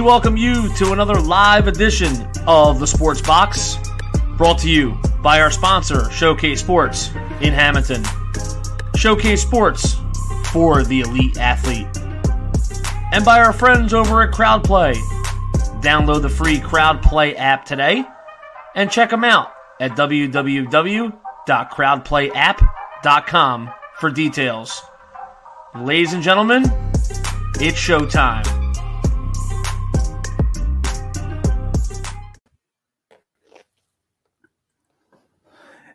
We welcome you to another live edition of the Sports Box, brought to you by our sponsor, Showcase Sports in Hamilton. Showcase Sports for the elite athlete. And by our friends over at CrowdPlay. Download the free CrowdPlay app today and check them out at www.crowdplayapp.com for details. Ladies and gentlemen, it's showtime.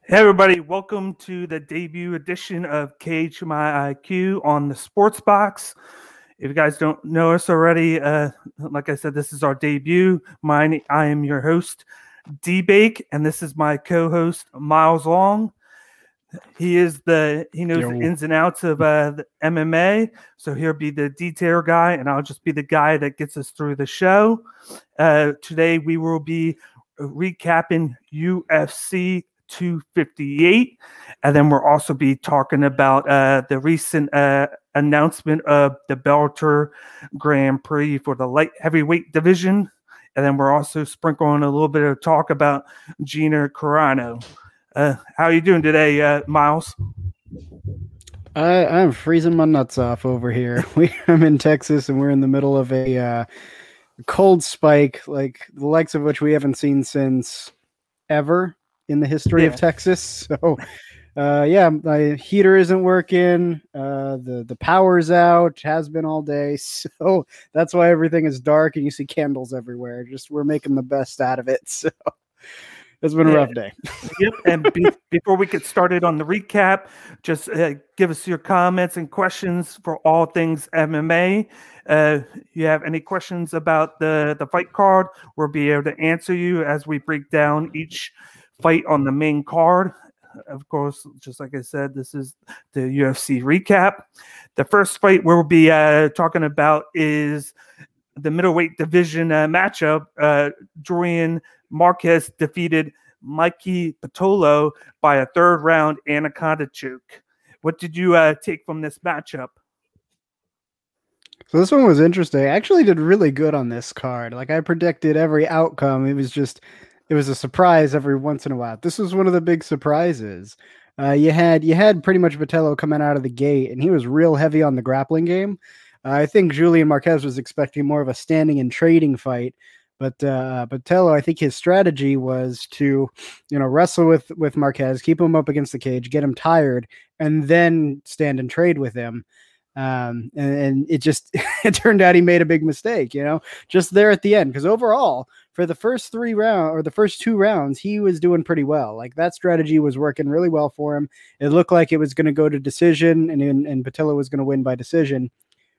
Hey everybody, welcome to the debut edition of Cage My IQ on the Sports Box. If you guys don't know us already, uh, like I said, this is our debut. Mine, I am your host, D Bake, and this is my co-host Miles Long. He is the he knows Yo. the ins and outs of uh, the MMA, so he'll be the detail guy, and I'll just be the guy that gets us through the show. Uh, today we will be recapping UFC 258, and then we'll also be talking about uh, the recent uh, announcement of the Bellator Grand Prix for the light heavyweight division, and then we're also sprinkling a little bit of talk about Gina Carano. Uh, how you doing today, uh, Miles? I, I'm freezing my nuts off over here. We, I'm in Texas and we're in the middle of a uh, cold spike, like the likes of which we haven't seen since ever in the history Yeah. of Texas. So, uh, yeah, my heater isn't working. Uh, the the power's out. Has been all day. So that's why everything is dark and you see candles everywhere. Just we're making the best out of it. So it's been a rough day. yep. And be- before we get started on the recap, just uh, give us your comments and questions for all things MMA. Uh, you have any questions about the the fight card? We'll be able to answer you as we break down each fight on the main card. Of course, just like I said, this is the UFC recap. The first fight we'll be uh, talking about is the middleweight division uh, matchup. Uh, Julian Marquez defeated Mikey Pitolo by a third round anaconda choke. What did you uh, take from this matchup? So this one was interesting. I actually did really good on this card. Like I predicted every outcome. It was just it was a surprise every once in a while. This was one of the big surprises. Uh, you had you had pretty much Vitello coming out of the gate, and he was real heavy on the grappling game. Uh, I think Julian Marquez was expecting more of a standing and trading fight, but uh, I think his strategy was to, you know, wrestle with with Marquez, keep him up against the cage, get him tired, and then stand and trade with him um and, and it just it turned out he made a big mistake you know just there at the end because overall for the first three round or the first two rounds he was doing pretty well like that strategy was working really well for him it looked like it was going to go to decision and and, and Patilla was going to win by decision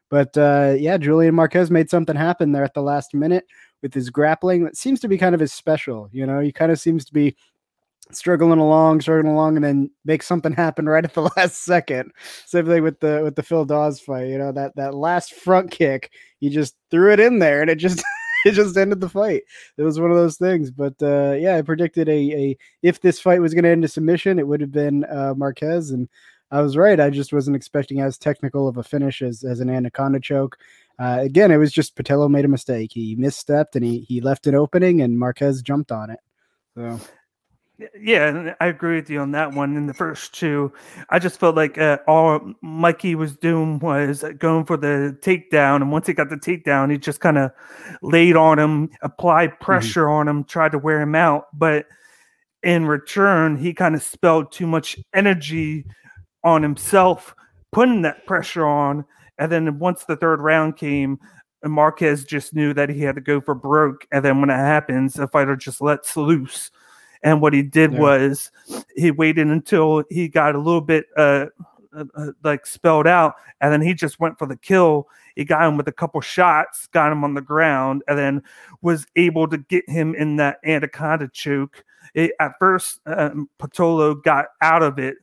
but uh yeah julian marquez made something happen there at the last minute with his grappling that seems to be kind of his special you know he kind of seems to be struggling along, struggling along, and then make something happen right at the last second. Same thing with the with the Phil Hawes fight. You know that that last front kick, he just threw it in there, and it just it just ended the fight. It was one of those things. But uh, yeah, I predicted a a if this fight was going to end a submission, it would have been uh, Marquez, and I was right. I just wasn't expecting as technical of a finish as as an anaconda choke. Uh, again, it was just Pitolo made a mistake. He misstepped and he he left an opening, and Marquez jumped on it. So. Yeah, I agree with you on that one. In the first two, I just felt like uh, all Mikey was doing was going for the takedown, and once he got the takedown, he just kind of laid on him, applied pressure on him, tried to wear him out. But in return, he kind of spelled too much energy on himself, putting that pressure on. And then once the third round came, Marquez just knew that he had to go for broke. And then when it happens, the fighter just lets loose. And what he did Yeah. was he waited until he got a little bit uh, uh, uh, like spelled out, and then he just went for the kill. He got him with a couple shots, got him on the ground, and then was able to get him in that anaconda choke. It, at first, um, Pitolo got out of it,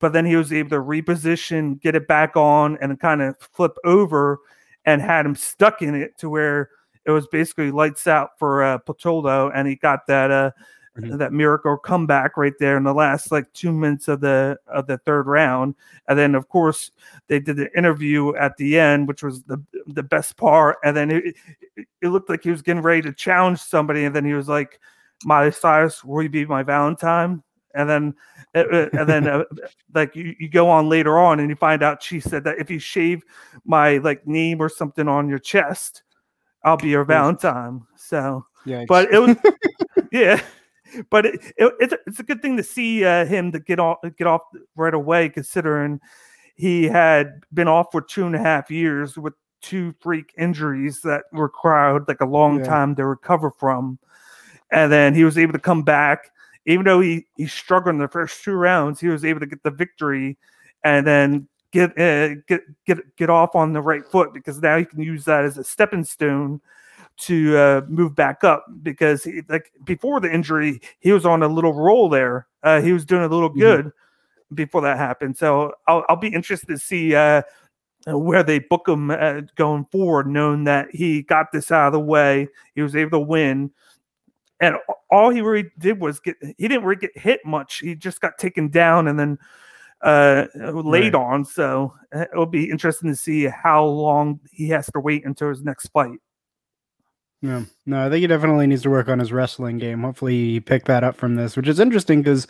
but then he was able to reposition, get it back on, and kind of flip over and had him stuck in it to where it was basically lights out for uh, Pitolo, and he got that uh, mm-hmm. that miracle comeback right there in the last like two minutes of the of the third round. And then of course they did the interview at the end, which was the the best part. And then it, it, it looked like he was getting ready to challenge somebody, and then he was like, "Miley Cyrus, will you be my Valentine?" and then uh, uh, and then uh, like you, you go on later on and you find out she said that if you shave my like name or something on your chest i'll be your valentine so yeah but it was yeah but it, it, it's, it's a good thing to see uh, him to get off get off right away considering he had been off for two and a half years with two freak injuries that required like a long yeah. time to recover from and then he was able to come back even though he he struggled in the first two rounds, he was able to get the victory and then get uh, get get get off on the right foot because now he can use that as a stepping stone to uh, move back up because he, like before the injury he was on a little roll there uh, he was doing a little mm-hmm. good mm-hmm. before that happened so I'll, I'll be interested to see uh, where they book him uh, going forward knowing that he got this out of the way he was able to win and all he really did was get he didn't really get hit much he just got taken down and then uh laid right. on so uh, it'll be interesting to see how long he has to wait until his next fight yeah no i think he definitely needs to work on his wrestling game hopefully he picked that up from this which is interesting because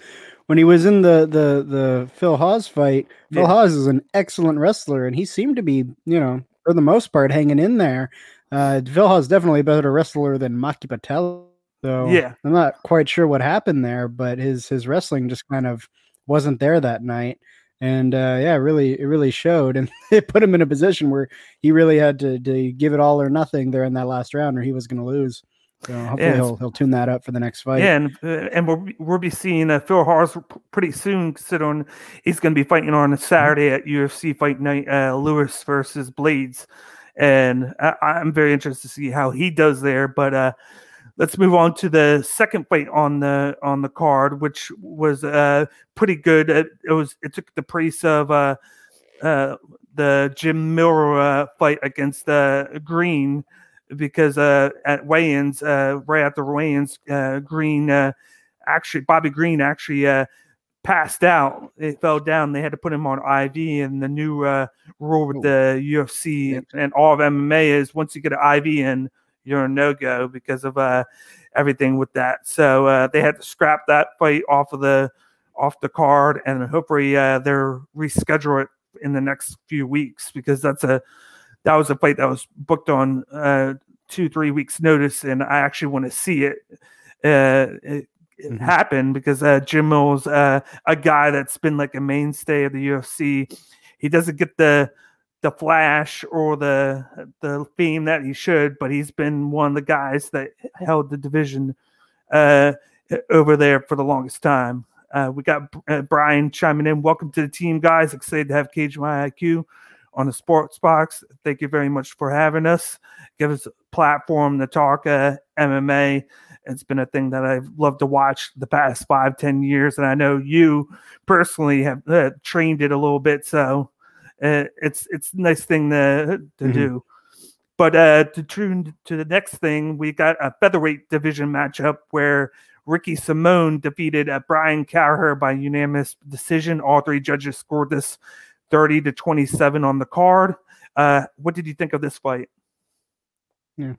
when he was in the the the phil hawes fight yeah. phil hawes is an excellent wrestler and he seemed to be you know for the most part hanging in there uh phil hawes definitely a better wrestler than maki patel so yeah, I'm not quite sure what happened there, but his his wrestling just kind of wasn't there that night. And uh, yeah, really, it really showed, and it put him in a position where he really had to, to give it all or nothing there in that last round, or he was going to lose. So hopefully yeah. he'll he'll tune that up for the next fight. Yeah, and, uh, and we'll we'll be seeing uh, Phil Hawes pretty soon. Considering he's going to be fighting on a mm-hmm. Saturday at UFC Fight Night, uh, Lewis versus Blades, and I, am very interested to see how he does there. But uh, let's move on to the second fight on the on the card, which was uh, pretty good. It, it, was it took the place of uh, uh, the Jim Miller uh, fight against uh, Green because uh, at weigh-ins, uh, right after weigh-ins, uh, Green uh, actually Bobby Green actually uh, passed out. It fell down. They had to put him on IV, and the new uh, rule with the UFC and, and all of MMA is once you get an IV in you're a no go because of uh, everything with that. So uh, they had to scrap that fight off of the off the card, and hopefully uh, they're reschedule it in the next few weeks because that's a that was a fight that was booked on uh, two three weeks notice, and I actually want to see it. Uh, it, it mm-hmm. happen because uh, Jim Mills, uh, a guy that's been like a mainstay of the UFC, he doesn't get the the flash or the the theme that he should, but he's been one of the guys that held the division uh, over there for the longest time. Uh, we got uh, Brian chiming in. Welcome to the team, guys. Excited to have Cage My IQ on the Sports Box. Thank you very much for having us. Give us a platform to talk uh, MMA. It's been a thing that I've loved to watch the past five, ten years, and I know you personally have uh, trained it a little bit. So uh, it's it's a nice thing to to mm-hmm. do. But uh, to tune to the next thing, we got a featherweight division matchup where Ricky Simone defeated uh, Brian Kelleher by unanimous decision. All three judges scored this 30 to 27 on the card. Uh, what did you think of this fight? Yeah.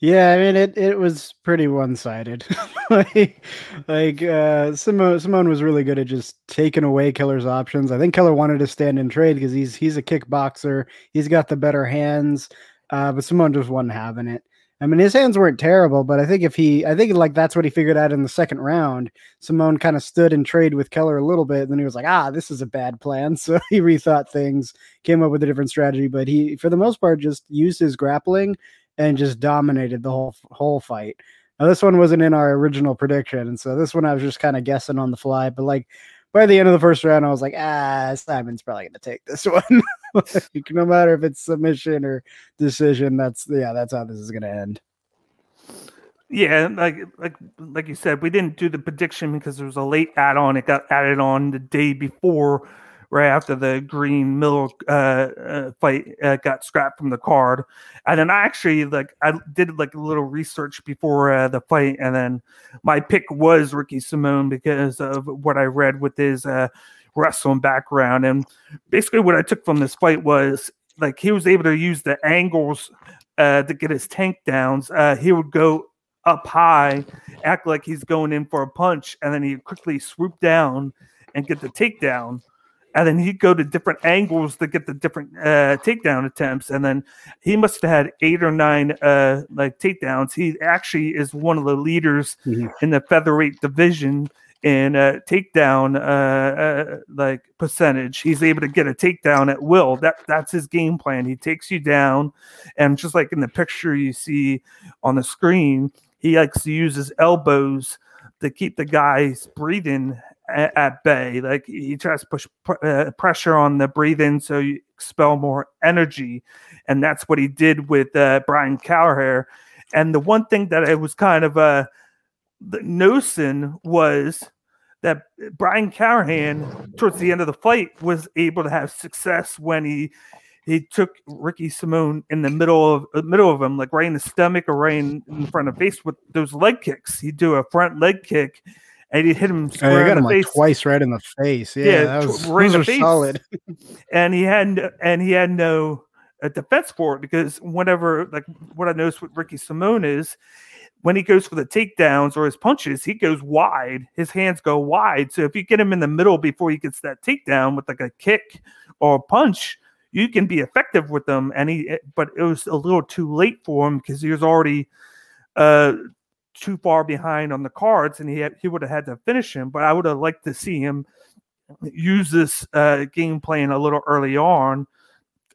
Yeah, I mean it. It was pretty one sided. like, like uh, Simone, Simone was really good at just taking away Kelleher's options. I think Kelleher wanted to stand and trade because he's he's a kickboxer. He's got the better hands, uh, but Simone just wasn't having it. I mean, his hands weren't terrible, but I think if he, I think like that's what he figured out in the second round. Simone kind of stood and trade with Kelleher a little bit, and then he was like, ah, this is a bad plan. So he rethought things, came up with a different strategy, but he, for the most part, just used his grappling and just dominated the whole whole fight. Now this one wasn't in our original prediction, and so this one I was just kind of guessing on the fly. But like by the end of the first round, I was like, ah, Simon's probably to take this one. like, no matter if it's submission or decision, that's yeah, that's how this is to end. Yeah, like like like you said, we didn't do the prediction because there was a late add-on. It got added on the day before right after the Green Miller uh, uh, fight uh, got scrapped from the card. And then I actually like I did like a little research before uh, the fight, and then my pick was Ricky Simone because of what I read with his uh, wrestling background. And basically, what I took from this fight was like he was able to use the angles uh, to get his tank downs. Uh, he would go up high, act like he's going in for a punch, and then he'd quickly swoop down and get the takedown. And then he'd go to different angles to get the different uh, takedown attempts. And then he must have had eight or nine uh, like takedowns. He actually is one of the leaders Mhm. in the featherweight division in uh, takedown uh, uh, like percentage. He's able to get a takedown at will. That that's his game plan. He takes you down, and just like in the picture you see on the screen, he likes to use his elbows to keep the guys breathing at, at bay. Like he tries to push pr- uh, pressure on the breathing so you expel more energy, and that's what he did with uh, Brian Kelleher. And the one thing that I was kind of uh, the notion was that Brian Kelleher, towards the end of the fight, was able to have success when he he took Ricky Simone in the middle of uh, middle of him, like right in the stomach or right in, in front of the face with those leg kicks. He'd do a front leg kick and he'd hit him square got him like twice right in the face. Yeah, Yeah, that was right in those the are face. solid. and he had and he had no uh, defense for it because whenever like what I noticed with Ricky Simone is when he goes for the takedowns or his punches, he goes wide. His hands go wide. So if you get him in the middle before he gets that takedown with like a kick or a punch, you can be effective with them. And he, eh, but it was a little too late for him because he was already uh too far behind on the cards, and he had, he would have had to finish him. But I would have liked to see him use this uh, game plan a little early on,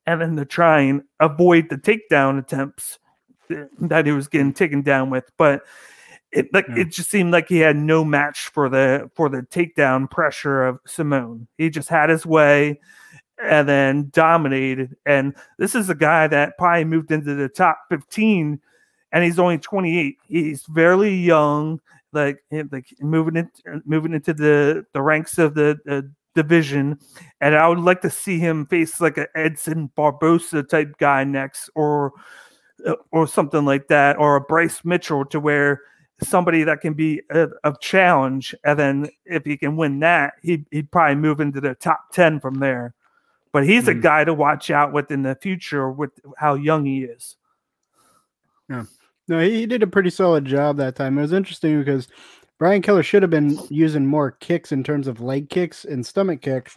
and then to try and avoid the takedown attempts that he was getting taken down with. But it like Yeah. it just seemed like he had no match for the for the takedown pressure of Simone. He just had his way and then dominated. And this is a guy that probably moved into the top 15 and he's only 28. He's fairly young, like eh, like moving in, moving into the the ranks of the, the division. And I would like to see him face like a Edson Barbosa type guy next, or uh, or something like that, or a Bryce Mitchell to where somebody that can be a, a challenge. And then if he can win that, he he'd probably move into the top 10 from there. But he's a Mhm. guy to watch out with in the future with how young he is. No, he, he did a pretty solid job that time. It was interesting because Brian Keller should have been using more kicks in terms of leg kicks and stomach kicks.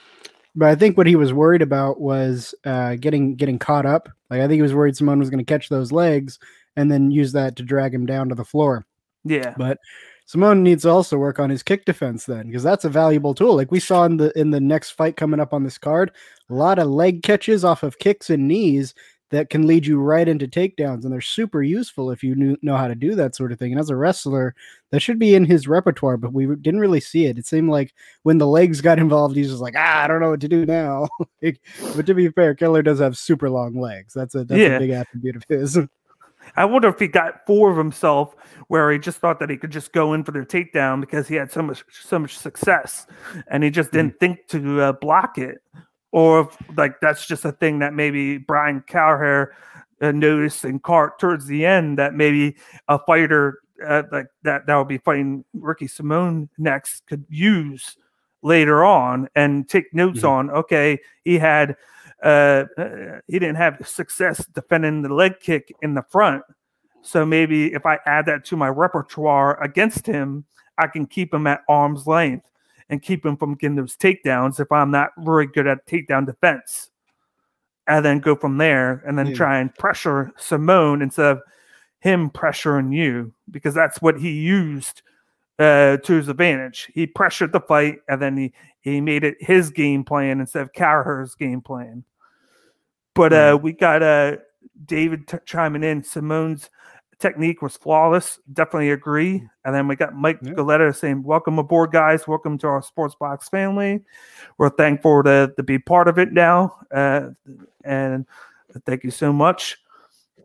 But I think what he was worried about was uh, getting getting caught up. Like I think he was worried someone was going to catch those legs and then use that to drag him down to the floor. Yeah. But Simone needs to also work on his kick defense then, because that's a valuable tool. Like we saw in the in the next fight coming up on this card, a lot of leg catches off of kicks and knees that can lead you right into takedowns, and they're super useful if you knew, know how to do that sort of thing. And as a wrestler, that should be in his repertoire, but we didn't really see it. It seemed like when the legs got involved, he's just like, ah, I don't know what to do now. Like, but to be fair, Keller does have super long legs. That's a that's Yeah. a big attribute of his. I wonder if he got four of himself where he just thought that he could just go in for the takedown because he had so much so much success and he just didn't think to uh, block it. Or if, like that's just a thing that maybe Brian Kelleher uh, noticed in Cart towards the end that maybe a fighter uh, like that that would be fighting Ricky Simone next could use later on and take notes Mhm. on. Okay, he had uh, uh, he didn't have success defending the leg kick in the front. So maybe if I add that to my repertoire against him, I can keep him at arm's length and keep him from getting those takedowns if I'm not very good at takedown defense. And then go from there and then Yeah. try and pressure Simone instead of him pressuring you because that's what he used uh, to his advantage. He pressured the fight and then he, he made it his game plan instead of Kelleher's game plan. But uh, we got uh, David t- chiming in. Simone's technique was flawless. Definitely agree. And then we got Mike Yeah. Galetta saying, "Welcome aboard, guys. Welcome to our Sports Box family. We're thankful to, to be part of it now, uh, and thank you so much."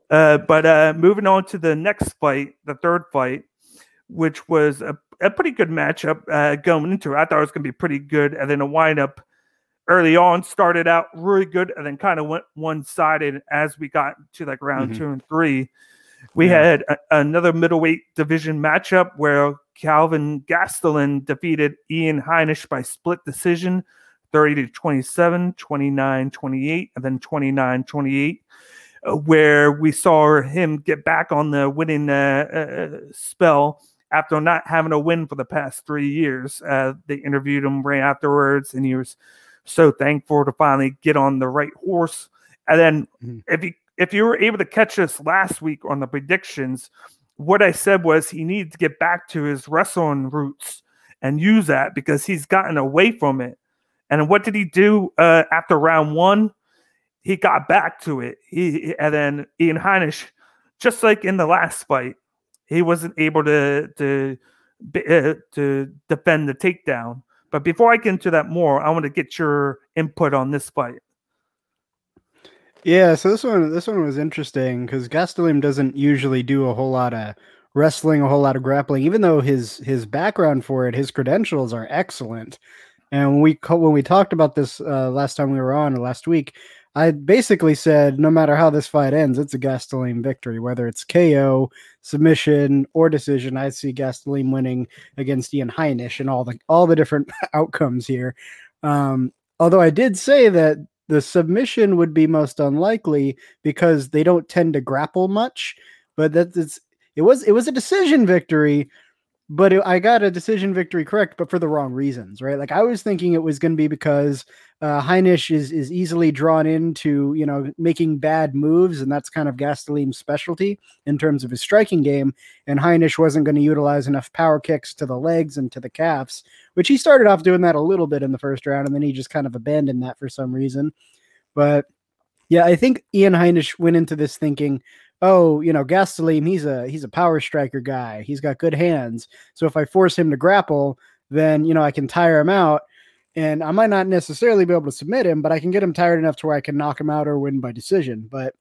Uh, but uh, moving on to the next fight, the third fight, which was a, a pretty good matchup uh, going into it. I thought it was going to be pretty good, and then a wind up early on started out really good and then kind of went one sided as we got to like round Mhm. two and three. We Yeah. had a- another middleweight division matchup where Kelvin Gastelum defeated Ian Heinisch by split decision 30 to 27, 29 28, and then 29 28, uh, where we saw him get back on the winning uh, uh, spell after not having a win for the past three years. Uh, they interviewed him right afterwards, and he was so thankful to finally get on the right horse. And then, Mhm. if you if you were able to catch us last week on the predictions, what I said was he needs to get back to his wrestling roots and use that because he's gotten away from it. And what did he do uh, after round one? He got back to it. He and then Ian Heinisch, just like in the last fight, he wasn't able to to uh, to defend the takedown. But before I get into that more, I want to get your input on this fight. Yeah, so this one this one was interesting because Gastelum doesn't usually do a whole lot of wrestling, a whole lot of grappling, even though his his background for it, his credentials are excellent. And when we when we talked about this uh, last time we were on last week, I basically said no matter how this fight ends, it's a Gastelum victory, whether it's KO, submission, or decision. I see Gastelum winning against Ian Heinisch and all the all the different outcomes here. Um, although I did say that the submission would be most unlikely because they don't tend to grapple much. But that it was it was a decision victory, but it, I got a decision victory correct, but for the wrong reasons, right? Like I was thinking it was going to be because uh, Heinisch is is easily drawn into you know making bad moves, and that's kind of Gastelum's specialty in terms of his striking game. And Heinisch wasn't going to utilize enough power kicks to the legs and to the calves, which he started off doing that a little bit in the first round, and then he just kind of abandoned that for some reason. But yeah, I think Ian Heinisch went into this thinking, oh, you know, Gastelum, he's a he's a power striker guy. He's got good hands. So if I force him to grapple, then you know I can tire him out. And I might not necessarily be able to submit him, but I can get him tired enough to where I can knock him out or win by decision. But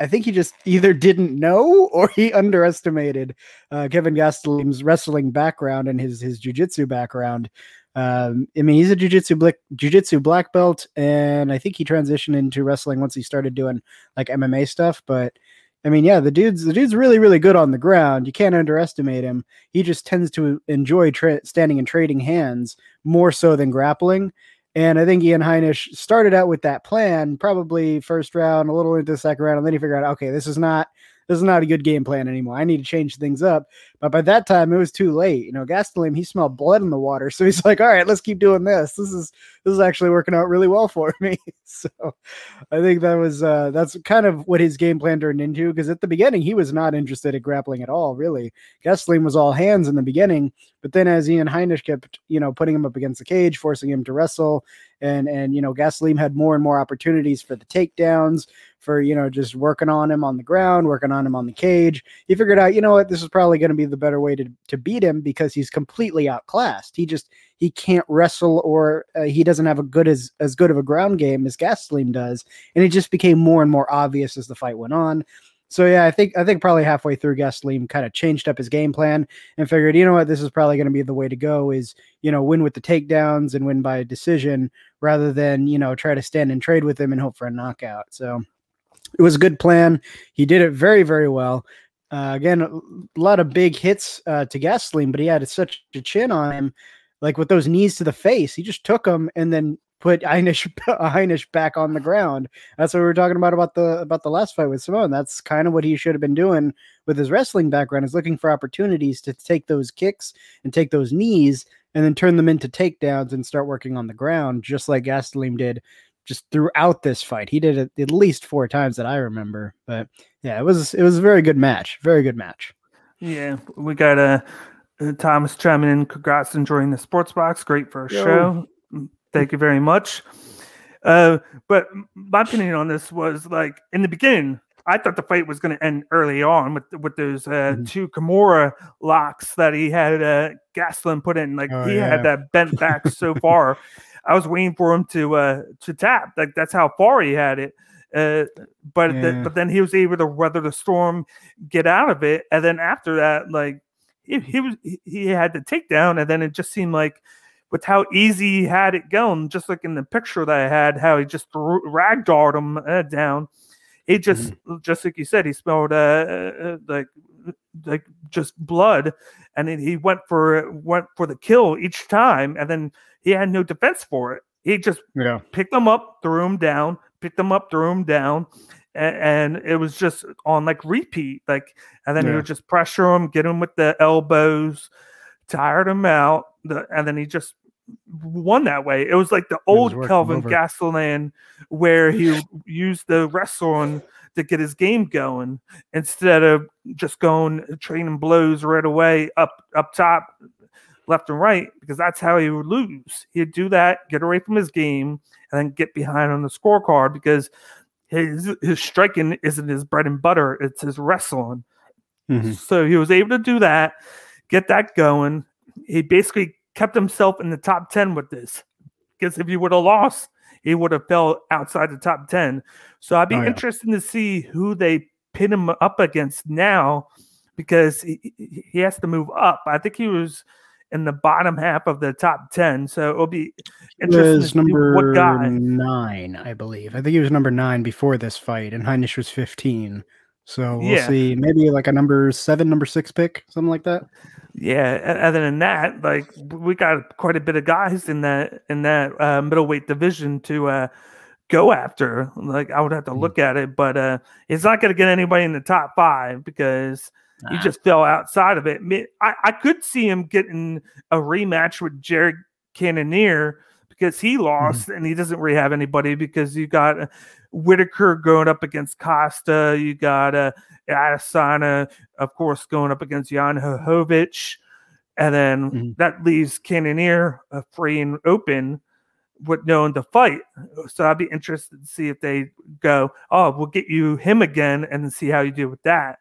I think he just either didn't know or he underestimated uh, Kelvin Gastelum's wrestling background and his his jujitsu background. Um, I mean, he's a jujitsu black jujitsu black belt, and I think he transitioned into wrestling once he started doing like MMA stuff. But I mean, yeah, the dude's the dude's really really good on the ground. You can't underestimate him. He just tends to enjoy tra- standing and trading hands more so than grappling. And I think Ian Heinisch started out with that plan, probably first round, a little into the second round, and then he figured out, okay, this is not this is not a good game plan anymore. I need to change things up. But by that time, it was too late. You know, Gastelum, he smelled blood in the water, so he's like, all right, let's keep doing this. This is this is actually working out really well for me. so I think that was uh that's kind of what his game plan turned into because at the beginning he was not interested in grappling at all, really. Gastelum was all hands in the beginning, but then as Ian Heinisch kept, you know, putting him up against the cage, forcing him to wrestle, and and you know, Gastelum had more and more opportunities for the takedowns, for you know, just working on him on the ground, working on him on the cage. He figured out, you know what, this is probably going to be the better way to to beat him because he's completely outclassed. He just he can't wrestle or uh, he doesn't have a good as as good of a ground game as Gastelum does, and it just became more and more obvious as the fight went on. So yeah, I think I think probably halfway through Gastelum kind of changed up his game plan and figured, you know what, this is probably going to be the way to go is, you know, win with the takedowns and win by a decision rather than, you know, try to stand and trade with him and hope for a knockout. So it was a good plan. He did it very, very well. Uh, again, a lot of big hits uh, to Gastelum, but he had such a chin on him, like with those knees to the face. He just took them and then put Heinisch, Heinisch back on the ground. That's what we were talking about about the about the last fight with Simone. That's kind of what he should have been doing with his wrestling background is looking for opportunities to take those kicks and take those knees and then turn them into takedowns and start working on the ground, just like Gastelum did just throughout this fight. He did it at least four times that I remember. But yeah, it was it was a very good match. Very good match. Yeah, we got a uh, Thomas chiming in. Congrats on joining the Sports Box. Great for a Yo. show. Mm, Thank you very much. Uh, but my opinion on this was like in the beginning, I thought the fight was going to end early on with with those uh, Mhm. two Kimura locks that he had uh, Gastelum put in. Like Oh, he yeah. had that bent back so far. I was waiting for him to uh, to tap. Like that's how far he had it. Uh, but the- but then he was able to weather the storm, get out of it, and then after that, like he, he was he, he had the takedown, and then it just seemed like with how easy he had it going, just like in the picture that I had, how he just threw, ragdolled him uh, down. He just, mm-hmm. just like you said, he smelled uh, uh, like like just blood, and he went for went for the kill each time, and then he had no defense for it. He just yeah. picked them up, threw them down, picked them up, threw them down, and, and it was just on like repeat. Like, and then yeah. he would just pressure him, get him with the elbows, tired him out, the, and then he just won that way. It was like the old Kelvin Gastelum where he used the wrestling to get his game going instead of just going training blows right away up up top, left and right, because that's how he would lose. He'd do that, get away from his game, and then get behind on the scorecard because his his striking isn't his bread and butter; it's his wrestling. Mm-hmm. So he was able to do that, get that going. He basically kept himself in the top ten with this, because if he would have lost, he would have fell outside the top ten. So I'd be oh, yeah. interested to see who they pin him up against now, because he, he has to move up. I think he was in the bottom half of the top 10. So it'll be interesting. Was number what guy. nine, I believe. I think he was number nine before this fight, and Heinisch was 15. So we'll yeah. see. Maybe like a number seven, number six pick, something like that. Yeah. Other than that, like we got quite a bit of guys in that in that uh, middleweight division to uh, go after. Like I would have to hmm. look at it, but uh, it's not going to get anybody in the top five because Nah. He just fell outside of it. I, I could see him getting a rematch with Jared Cannonier because he mm-hmm. lost mm-hmm. and he doesn't really have anybody because you got uh, Whittaker going up against Costa. You got uh, Adesanya, of course, going up against Jan Blachowicz. And then mm-hmm. that leaves Cannonier uh, free and open with no one to fight. So I'd be interested to see if they go, oh, we'll get you him again and see how you do with that.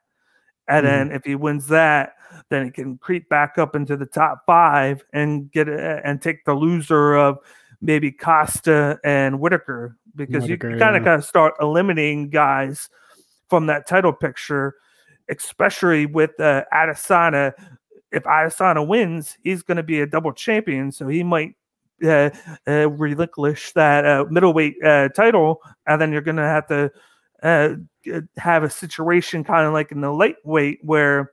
And mm-hmm. then if he wins that, then he can creep back up into the top five and get a, and take the loser of maybe Costa and Whittaker because you, kind of yeah. got to start eliminating guys from that title picture, especially with uh, Adesanya. If Adesanya wins, he's going to be a double champion, so he might uh, uh, relinquish that uh, middleweight uh, title, and then you're going to have to uh, have a situation kind of like in the lightweight where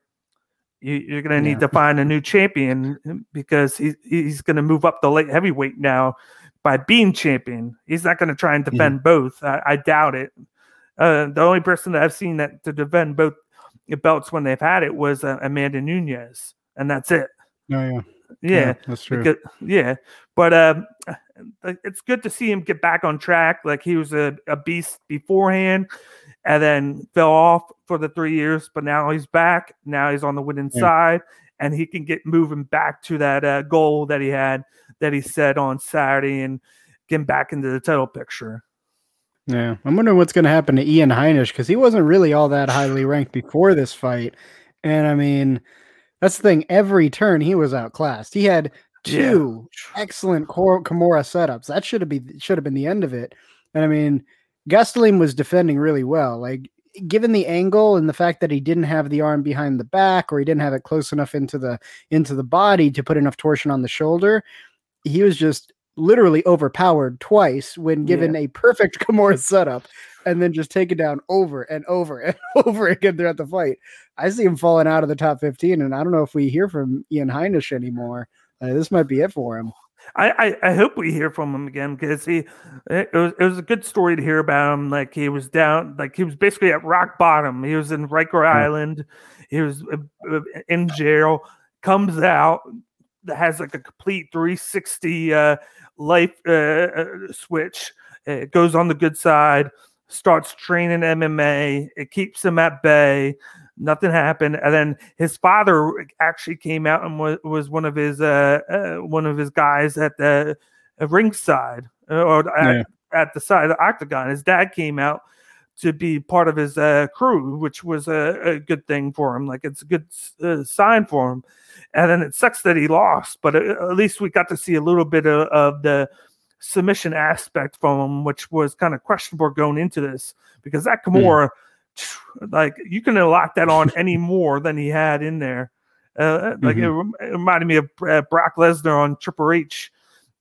you, are going to need to find a new champion because he, he's going to move up the light heavyweight now by being champion. He's not going to try and defend yeah. both. I, I, doubt it. Uh, the only person that I've seen that to defend both belts when they've had it was uh, Amanda Nunes, and that's it. Oh, yeah. Yeah, yeah, that's true. Because, yeah, but um, it's good to see him get back on track. Like he was a, a beast beforehand, and then fell off for the three years, but now he's back. Now he's on the winning yeah. side, and he can get moving back to that uh, goal that he had that he set on Saturday and getting back into the title picture. Yeah, I'm wondering what's going to happen to Ian Heinisch because he wasn't really all that highly ranked before this fight, and I mean, that's the thing. Every turn he was outclassed. He had two yeah. excellent Kimura setups. That should have been should have been the end of it. And I mean, Gastelum was defending really well. Like given the angle and the fact that he didn't have the arm behind the back or he didn't have it close enough into the into the body to put enough torsion on the shoulder, he was just literally overpowered twice when given yeah. a perfect Kimura setup and then just taken down over and over and over again throughout the fight. I see him falling out of the top 15 and I don't know if we hear from Ian Heinisch anymore. Uh, this might be it for him. I, I, I, hope we hear from him again because he it was, it was a good story to hear about him. Like he was down, like he was basically at rock bottom. He was in Riker. Island. He was uh, uh, in jail. Comes out, that has like a complete 360 uh, life uh, uh, switch. It goes on the good side. Starts training MMA. It keeps him at bay nothing happened and then his father actually came out and was, was one of his uh, uh one of his guys at the uh, ringside uh, or yeah. at, at, the side of the octagon his dad came out to be part of his uh, crew which was a, a, good thing for him like it's a good uh, sign for him and then it sucks that he lost but at, at least we got to see a little bit of, of the submission aspect from him which was kind of questionable going into this because that hmm. Kimura like you can lock that on any more than he had in there. Uh, uh like mm-hmm. it, it, reminded me of uh, Brock Lesnar on Triple H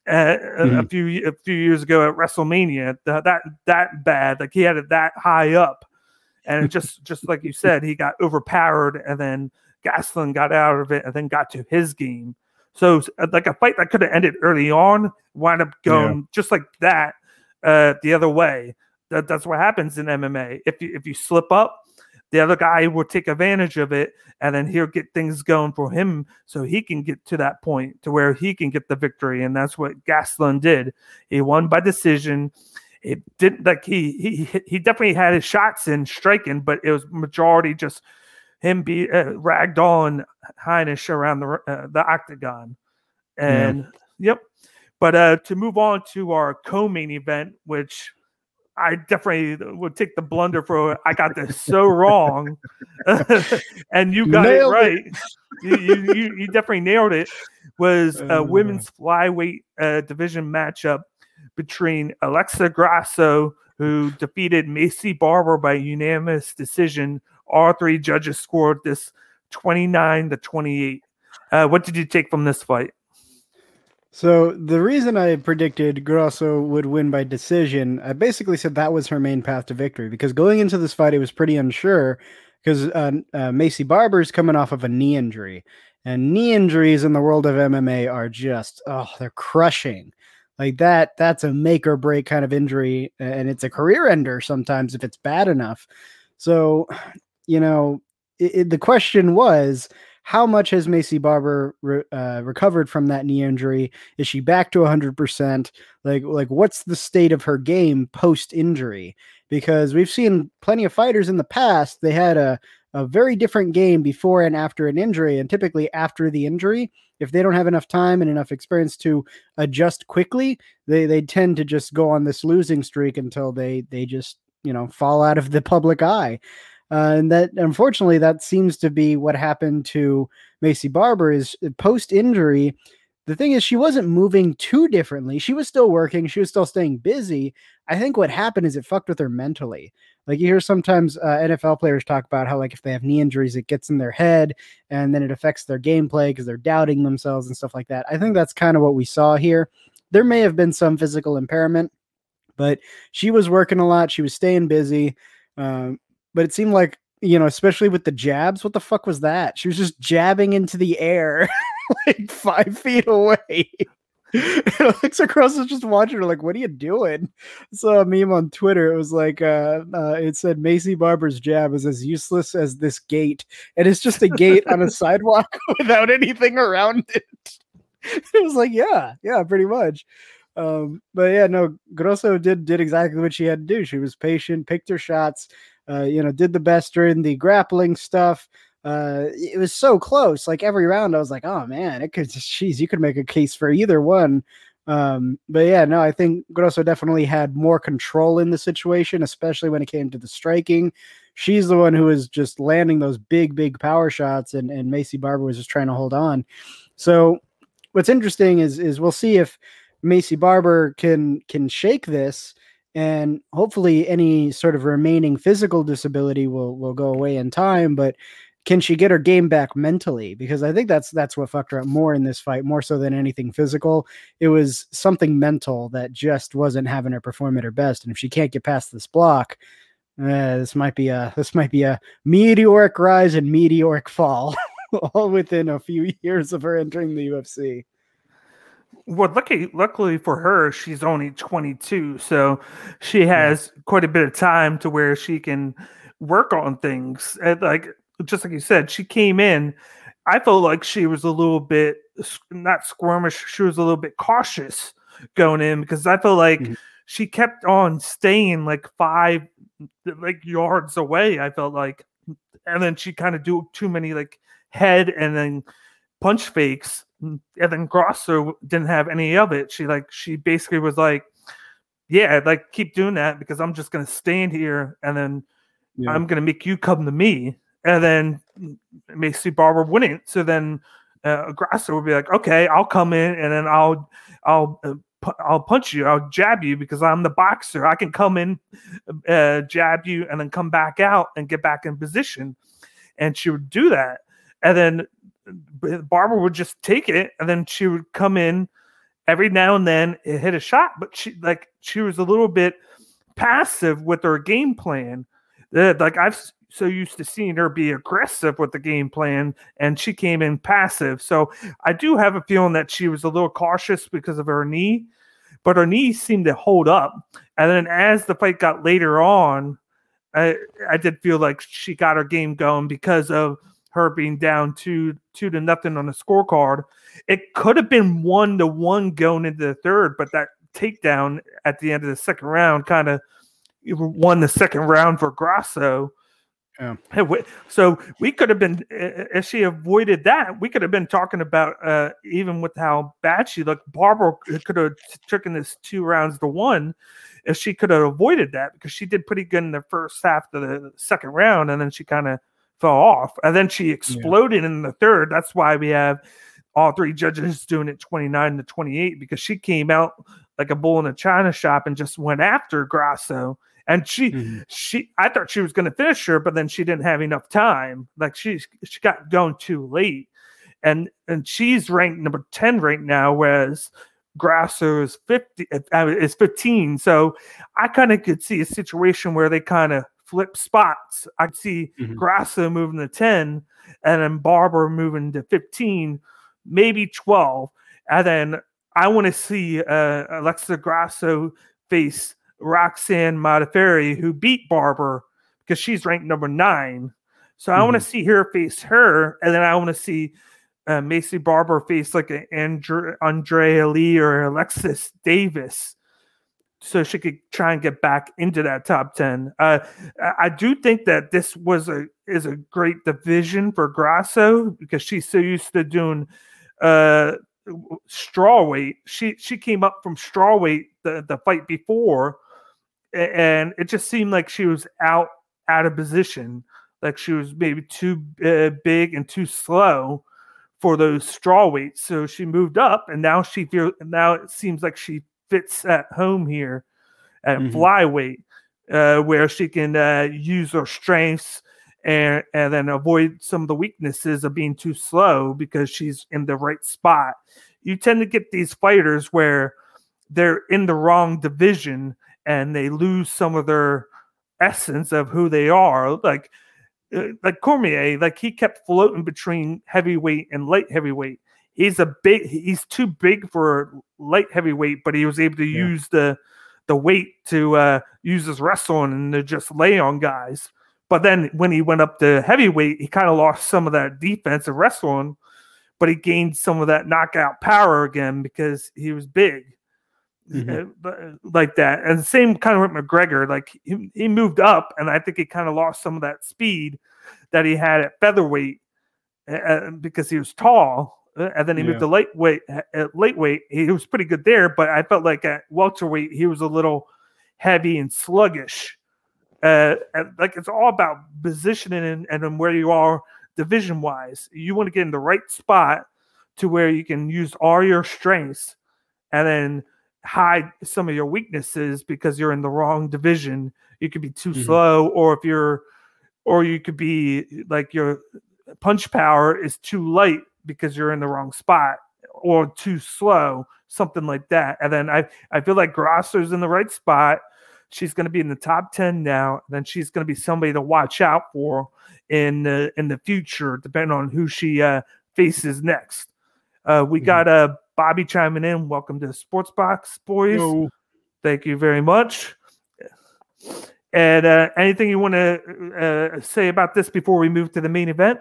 uh, mm-hmm. a few a few years ago at WrestleMania. that that bad, like he had it that high up, and just just like you said, he got overpowered, and then Gastelum got out of it, and then got to his game. So uh, like a fight that could have ended early on wound up going yeah. just like that uh, the other way. That, that's what happens in MMA. If you if you slip up, the other guy will take advantage of it, and then he'll get things going for him, so he can get to that point to where he can get the victory. And that's what Gastelum did. He won by decision. It didn't like he he he definitely had his shots in striking, but it was majority just him be uh, ragged on Heinisch around the uh, the octagon, and yeah. yep. But uh, to move on to our co-main event, which I definitely would take the blunder for I got this so wrong, and you got nailed it right. It. you, you, you, definitely nailed it. Was a uh, women's flyweight uh, division matchup between Alexa Grasso, who defeated Maycee Barber by unanimous decision all three judges scored this 29 to 28. Uh, what did you take from this fight? So the reason I predicted Grasso would win by decision, I basically said that was her main path to victory because going into this fight, it was pretty unsure because uh, uh, Maycee Barber's coming off of a knee injury, and knee injuries in the world of MMA are just oh, they're crushing. Like that, that's a make or break kind of injury, and it's a career ender sometimes if it's bad enough. So you know, it, it, the question was how much has Maycee Barber re, uh, recovered from that knee injury? Is she back to 100%? Like, like what's the state of her game post injury? Because we've seen plenty of fighters in the past, they had a, a very different game before and after an injury. And typically, after the injury, if they don't have enough time and enough experience to adjust quickly, they, they tend to just go on this losing streak until they, they just, you know, fall out of the public eye. Uh, and that unfortunately that seems to be what happened to Maycee Barber is uh, post injury. The thing is, she wasn't moving too differently. She was still working. She was still staying busy. I think what happened is it fucked with her mentally. Like you hear sometimes uh, NFL players talk about how like if they have knee injuries, it gets in their head and then it affects their gameplay because they're doubting themselves and stuff like that. I think that's kind of what we saw here. There may have been some physical impairment, but she was working a lot. She was staying busy. Um, but it seemed like you know, especially with the jabs. What the fuck was that? She was just jabbing into the air, like five feet away. Alexa Grasso was just watching her, like, "What are you doing?" I saw a meme on Twitter. It was like, uh, uh, it said, Maycee Barber's jab is as useless as this gate, and it's just a gate on a sidewalk without anything around it." it was like, yeah, yeah, pretty much. Um, but yeah, no, Grasso did did exactly what she had to do. She was patient, picked her shots, uh, you know, did the best during the grappling stuff. Uh, it was so close. Like every round, I was like, oh man, it could, jeez, you could make a case for either one. Um, but yeah, no, I think Grasso definitely had more control in the situation, especially when it came to the striking. She's the one who was just landing those big, big power shots, and, and Maycee Barber was just trying to hold on. So, what's interesting is is we'll see if Maycee Barber can can shake this and hopefully any sort of remaining physical disability will will go away in time but can she get her game back mentally? Because i think that's that's what fucked her up more in this fight more so than anything physical. It was something mental that just wasn't having her perform at her best and if she can't get past this block uh, this might be a this might be a meteoric rise and meteoric fall all within a few years of her entering the ufc well, lucky, luckily for her, she's only 22, so she has yeah. quite a bit of time to where she can work on things. And like just like you said, she came in. I felt like she was a little bit not squirmish. She was a little bit cautious going in because I felt like mm-hmm. she kept on staying like five like yards away. I felt like, and then she kind of do too many like head and then punch fakes and then Grasso didn't have any of it. She like she basically was like, "Yeah, like keep doing that because I'm just gonna stand here and then yeah. I'm gonna make you come to me." And then Maycee Barber wouldn't. So then uh, Grasso would be like, "Okay, I'll come in and then I'll I'll." Uh, I'll punch you. I'll jab you because I'm the boxer. I can come in, uh, jab you, and then come back out and get back in position. And she would do that. And then Barber would just take it, and then she would come in every now and then it hit a shot, but she like she was a little bit passive with her game plan. Like I've so used to seeing her be aggressive with the game plan, and she came in passive. So I do have a feeling that she was a little cautious because of her knee, but her knee seemed to hold up. And then as the fight got later on, I I did feel like she got her game going because of her being down two two to nothing on the scorecard. It could have been one to one going into the third, but that takedown at the end of the second round kind of won the second round for Grasso. Yeah. So we could have been, if she avoided that, we could have been talking about uh, even with how bad she looked. Barber could have taken this two rounds to one if she could have avoided that because she did pretty good in the first half of the second round and then she kind of fell off and then she exploded yeah. in the third. That's why we have all three judges doing it 29 to 28 because she came out like a bull in a china shop and just went after Grasso and she mm-hmm. she I thought she was going to finish her, but then she didn't have enough time. Like she she got going too late, and and she's ranked number ten right now, whereas Grasso is fifty uh, is fifteen. So I kind of could see a situation where they kind of flip spots. I see mm-hmm. Grasso moving to ten, and then Barber moving to fifteen, maybe twelve, and then I want to see uh, Alexa Grasso face Roxanne Modafferi, who beat Barber because she's ranked number nine. So mm-hmm. I want to see her face her, and then I want to see uh, Maycee Barber face like an Andre- Andrea Lee or Alexis Davis, so she could try and get back into that top ten. Uh, I do think that this was a is a great division for Grasso because she's so used to doing uh, straw weight. She she came up from straw weight the, the fight before and it just seemed like she was out out of position, like she was maybe too uh, big and too slow for those straw weights. So she moved up, and now she feel now it seems like she fits at home here at mm-hmm. flyweight, uh, where she can uh, use her strengths and and then avoid some of the weaknesses of being too slow because she's in the right spot. You tend to get these fighters where they're in the wrong division and they lose some of their essence of who they are. Like uh, like Cormier, like he kept floating between heavyweight and light heavyweight. He's a big he's too big for light heavyweight, but he was able to yeah. use the the weight to uh, use his wrestling and to just lay on guys. But then when he went up to heavyweight, he kind of lost some of that defensive wrestling, but he gained some of that knockout power again because he was big mm-hmm. Uh, like that. And the same kind of with McGregor. Like he, he moved up, and I think he kind of lost some of that speed that he had at featherweight uh, because he was tall. Uh, and then he yeah. moved to lightweight. At lightweight, he was pretty good there, but I felt like at welterweight he was a little heavy and sluggish. Uh, and like it's all about positioning and, and where you are division wise. You want to get in the right spot to where you can use all your strengths and then hide some of your weaknesses because you're in the wrong division. You could be too mm-hmm. slow, or if you're, or you could be like your punch power is too light because you're in the wrong spot, or too slow, something like that. And then I, I feel like Grasso's in the right spot. She's going to be in the top ten now. then she's going to be somebody to watch out for in the in the future, depending on who she uh, faces next. Uh, we mm-hmm. got a uh, Bobby chiming in. Welcome to Sports Box, boys. Yo. Thank you very much. And uh, anything you want to uh, say about this before we move to the main event?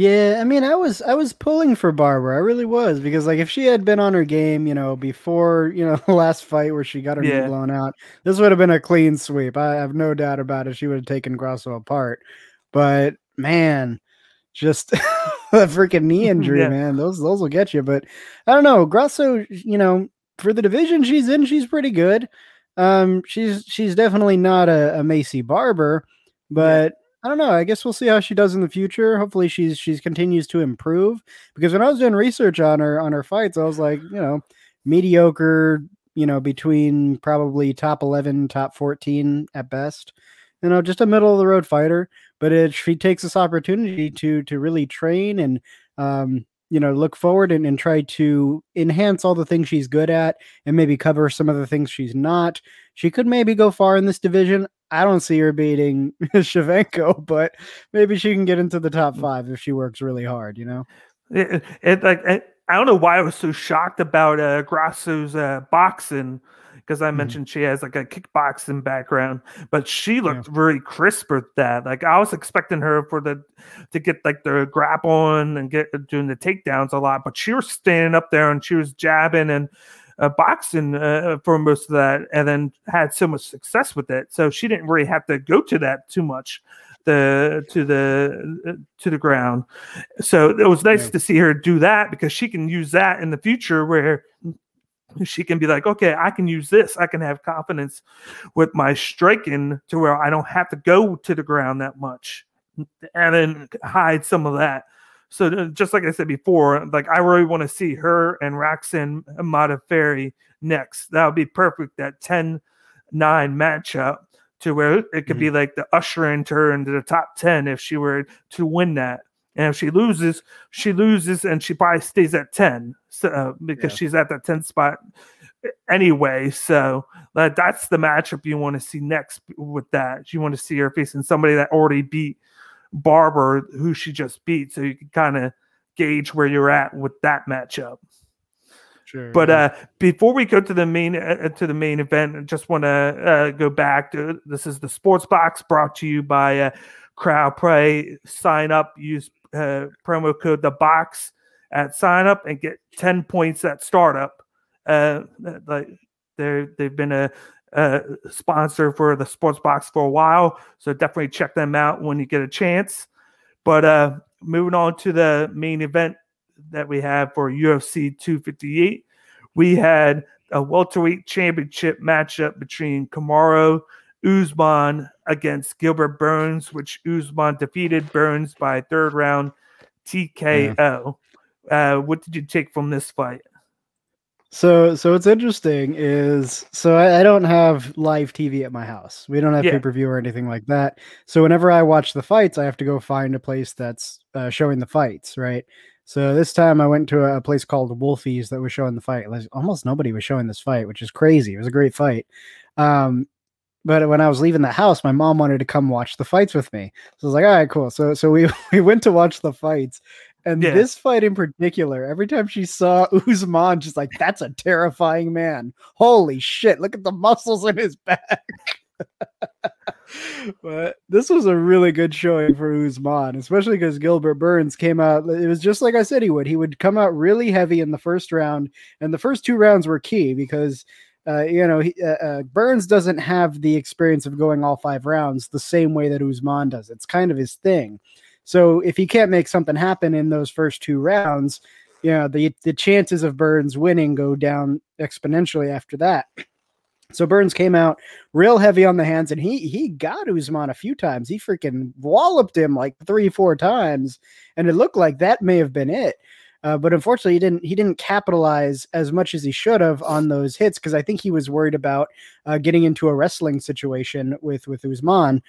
Yeah, I mean, I was I was pulling for Barber. I really was because like if she had been on her game, you know, before you know the last fight where she got her yeah. knee blown out, this would have been a clean sweep. I have no doubt about it. She would have taken Grasso apart. But man, just a freaking knee injury, yeah. man. Those those will get you. But I don't know. Grasso, you know, for the division she's in, she's pretty good. Um, she's she's definitely not a, a Maycee Barber, but. I don't know. I guess we'll see how she does in the future. Hopefully, she's she's continues to improve. Because when I was doing research on her on her fights, I was like, you know, mediocre. You know, between probably top eleven, top fourteen at best. You know, just a middle of the road fighter but it, she takes this opportunity to to really train and um, you know, look forward and, and try to enhance all the things she's good at and maybe cover some of the things she's not. She could maybe go far in this division. I don't see her beating Shevchenko, but maybe she can get into the top Mm. five if she works really hard, you know? It, it like it, I don't know why I was so shocked about uh, Grasso's uh, boxing because I Mhm. mentioned she has like a kickboxing background, but she looked very crisp with that. Like I was expecting her for the to get like the grappling and get doing the takedowns a lot, but she was standing up there and she was jabbing and uh, boxing uh, for most of that, and then had so much success with it. So she didn't really have to go to that too much the to the uh, to the ground. So it was nice Yeah. to see her do that because she can use that in the future where she can be like, okay, I can use this. I can have confidence with my striking to where I don't have to go to the ground that much and then hide some of that. So uh, just like I said before, like I really want to see her and Roxanne Modafferi next. That would be perfect. That 10 9 matchup to where it could be like the usher into her into the top 10 if she were to win that. And if she loses, she loses and she probably stays at 10 so, uh, because Yeah. she's at that 10 spot anyway. So that that's the matchup you want to see next with that. You want to see her facing somebody that already beat Barber, who she just beat. So you can kind of gauge where you're at with that matchup. Sure. But uh, before we go to the main uh, to the main event, I just want to uh, go back to this is the Sports Box brought to you by uh, Crowd Play. Sign up, use uh, promo code the box at sign up, and get ten points at startup. Uh, like they they've been a, a sponsor for the Sports Box for a while, so definitely check them out when you get a chance. But uh, moving on to the main event that we have for UFC 258. We had a welterweight championship matchup between Kamaru Usman against Gilbert Burns, which Usman defeated Burns by third round TKO. Uh, what did you take from this fight? So, so what's interesting is, so I, I don't have live TV at my house. We don't have Yeah. pay per view or anything like that. So, whenever I watch the fights, I have to go find a place that's uh, showing the fights, right? So this time I went to a, place called Wolfie's that was showing the fight. Like, almost nobody was showing this fight, which is crazy. It was a great fight. Um, but when I was leaving the house, my mom wanted to come watch the fights with me. So I was like, all right, cool. So so we we went to watch the fights. And Yeah. this fight in particular, every time she saw Usman, she's like, that's a terrifying man. Holy shit, look at the muscles in his back. but this was a really good showing for Usman, especially because Gilbert Burns came out. It was just like I said he would. He would come out really heavy in the first round, and the first two rounds were key because uh, you know, he, uh, uh, Burns doesn't have the experience of going all five rounds the same way that Usman does. It's kind of his thing. So if he can't make something happen in those first two rounds, you know, the the chances of Burns winning go down exponentially after that. So Burns came out real heavy on the hands, and he he got Usman a few times. He freaking walloped him like three, four times, and it looked like that may have been it. Uh, but unfortunately, he didn't. He didn't capitalize as much as he should have on those hits because I think he was worried about uh, getting into a wrestling situation with with Usman.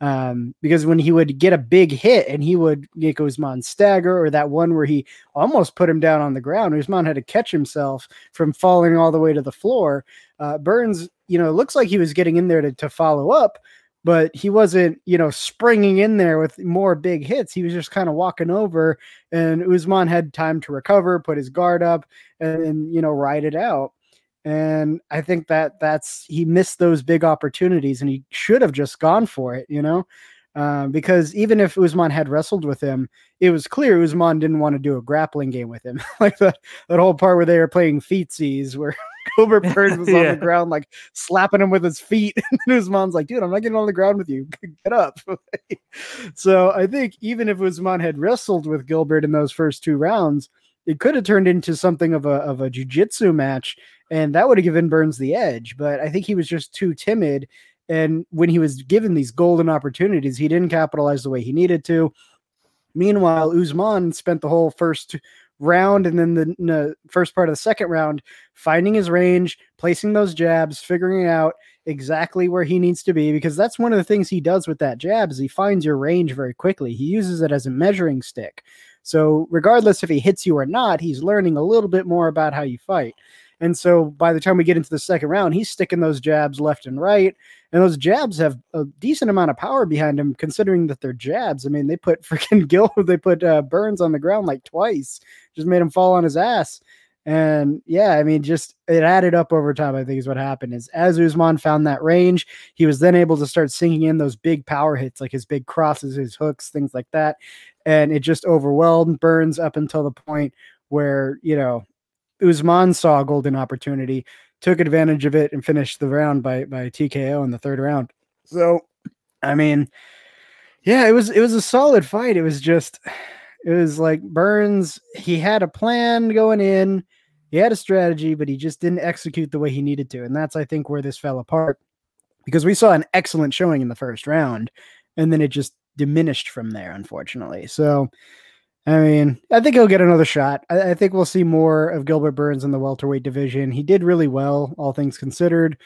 Um, because when he would get a big hit and he would make Usman stagger, or that one where he almost put him down on the ground, Usman had to catch himself from falling all the way to the floor. Uh, Burns, you know, looks like he was getting in there to, to follow up, but he wasn't, you know, springing in there with more big hits. He was just kind of walking over, and Usman had time to recover, put his guard up, and, and you know, ride it out. And I think that that's he missed those big opportunities, and he should have just gone for it, you know. Um, because even if Usman had wrestled with him, it was clear Usman didn't want to do a grappling game with him. like that, that whole part where they were playing feetsies, where Gilbert Burns was on Yeah. the ground, like slapping him with his feet. And Usman's like, dude, I'm not getting on the ground with you. Get up. so I think even if Usman had wrestled with Gilbert in those first two rounds, it could have turned into something of a of a jujitsu match, and that would have given Burns the edge. But I think he was just too timid. And when he was given these golden opportunities, he didn't capitalize the way he needed to. Meanwhile, Usman spent the whole first round and then the, the first part of the second round finding his range, placing those jabs, figuring out exactly where he needs to be because that's one of the things he does with that jab is he finds your range very quickly. He uses it as a measuring stick. So regardless if he hits you or not, he's learning a little bit more about how you fight. And so by the time we get into the second round, he's sticking those jabs left and right. And those jabs have a decent amount of power behind them, considering that they're jabs. I mean, they put freaking Gil, they put uh, Burns on the ground like twice, just made him fall on his ass. And yeah, I mean, just it added up over time. I think is what happened. Is as Usman found that range, he was then able to start sinking in those big power hits, like his big crosses, his hooks, things like that. And it just overwhelmed Burns up until the point where you know Usman saw a golden opportunity, took advantage of it, and finished the round by by TKO in the third round. So, I mean, yeah, it was it was a solid fight. It was just, it was like Burns. He had a plan going in, he had a strategy, but he just didn't execute the way he needed to, and that's I think where this fell apart. Because we saw an excellent showing in the first round, and then it just diminished from there, unfortunately. So, I mean, I think he'll get another shot. I, I, think we'll see more of Gilbert Burns in the welterweight division. He did really well, all things considered.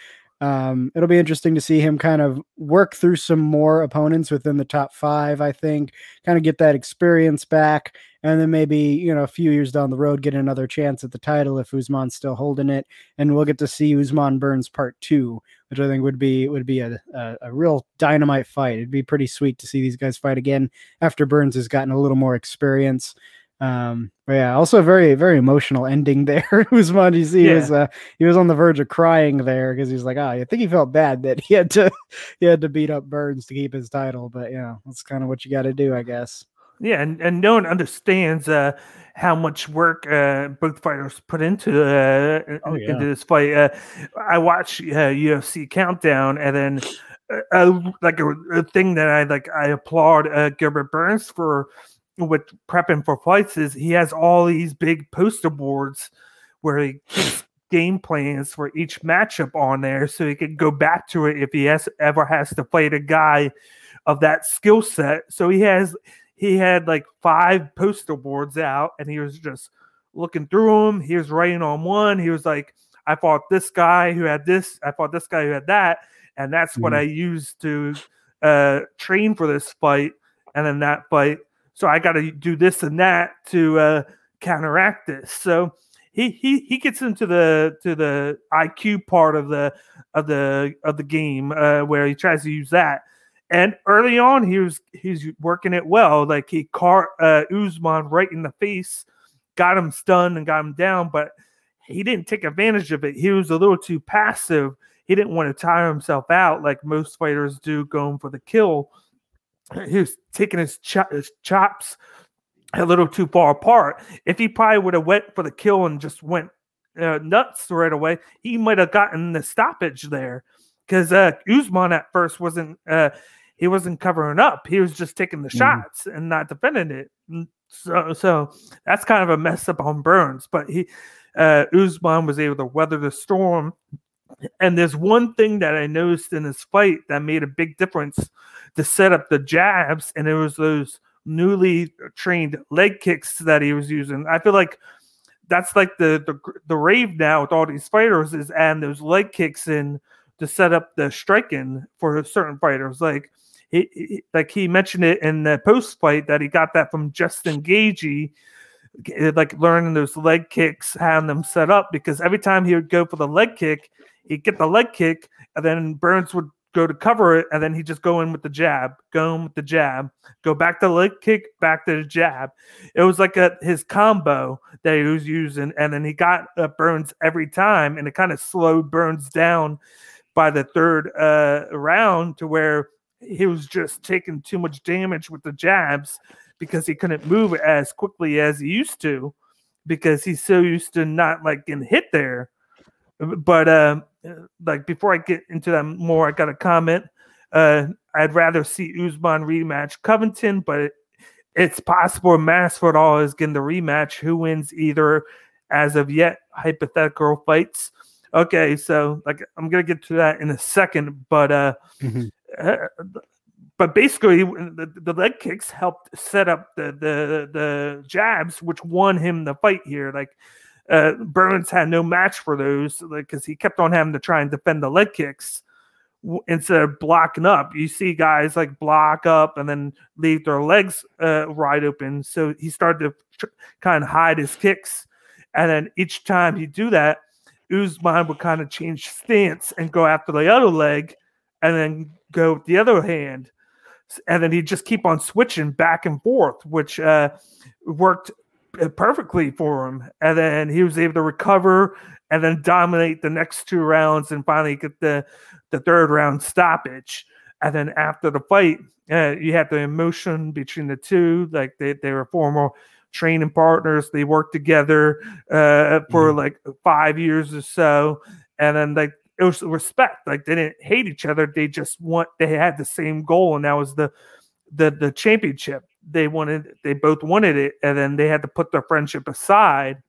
Um, it'll be interesting to see him kind of work through some more opponents within the top five. I think kind of get that experience back, and then maybe you know a few years down the road get another chance at the title if Usman's still holding it, and we'll get to see Usman Burns part two, which I think would be would be a, a, a real dynamite fight. It'd be pretty sweet to see these guys fight again after Burns has gotten a little more experience. Um, but yeah, also a very, very emotional ending there. Usman, you see, yeah. was uh, he was on the verge of crying there because he's like, oh, I think he felt bad that he had to he had to beat up Burns to keep his title. But yeah, that's kind of what you got to do, I guess. Yeah, and, and no one understands uh, how much work uh, both fighters put into uh, oh, yeah. into this fight. Uh, I watch UFC uh, Countdown, and then uh, uh, like a, a, thing that I like, I applaud Gilbert Burns for with prepping for fights is he has all these big poster boards where he keeps game plans for each matchup on there so he can go back to it if he has ever has to fight a guy of that skill set. So he has he had like five poster boards out and he was just looking through them. He was writing on one. He was like, I fought this guy who had this, I fought this guy who had that, and that's mm-hmm. what I used to uh train for this fight. And then that fight so I got to do this and that to uh, counteract this. So he he he gets into the to the IQ part of the of the of the game uh, where he tries to use that. And early on, he was he's working it well. Like he caught uh, Usman right in the face, got him stunned and got him down, but he didn't take advantage of it. He was a little too passive. He didn't want to tire himself out like most fighters do, going for the kill he was taking his, his chops a little too far apart. If he probably would have went for the kill and just went uh, nuts right away, he might have gotten the stoppage there. Because uh, Usman at first wasn't uh, he wasn't covering up. He was just taking the mm. shots and not defending it. So so that's kind of a mess up on Burns. But he uh, Usman was able to weather the storm. And there's one thing that I noticed in this fight that made a big difference to set up the jabs, and it was those newly trained leg kicks that he was using. I feel like that's like the the, the rave now with all these fighters is adding those leg kicks in to set up the striking for certain fighters. Like like he mentioned it in the post fight that he got that from Justin Gaethje like learning those leg kicks, having them set up because every time he would go for the leg kick, he'd get the leg kick, and then Burns would go to cover it, and then he'd just go in with the jab, go in with the jab, go back to the leg kick, back to the jab. It was like a his combo that he was using, and then he got uh, Burns every time, and it kind of slowed Burns down by the third uh, round to where he was just taking too much damage with the jabs because he couldn't move as quickly as he used to because he's so used to not like getting hit there. But uh, like before I get into that more, I got a comment. Uh, I'd rather see Usman rematch Covington, but it, it's possible Masvidal is getting the rematch. Who wins either? As of yet, hypothetical fights. Okay, so like I'm gonna get to that in a second, but uh, mm-hmm. But basically the, the, leg kicks helped set up the, the the jabs, which won him the fight here. Like uh, Burns had no match for those because he kept on having to try and defend the leg kicks. instead of blocking up. You see guys like block up and then leave their legs uh, wide open. So he started to tr- kind of hide his kicks, and then each time he do that, Usman would kind of change stance and go after the other leg, and then go with the other hand, and then he'd just keep on switching back and forth, which uh, worked uh, perfectly for him. And then he was able to recover and then dominate the next two rounds and finally get the the third round stoppage. And then after the fight, uh, you had the emotion between the two, like they, they were former training partners. They worked together uh, for Mhm. like five years or so, and then like it was respect. Like they didn't hate each other. They just want they had the same goal, and that was the the the championship. They wanted they both wanted it, and then they had to put their friendship aside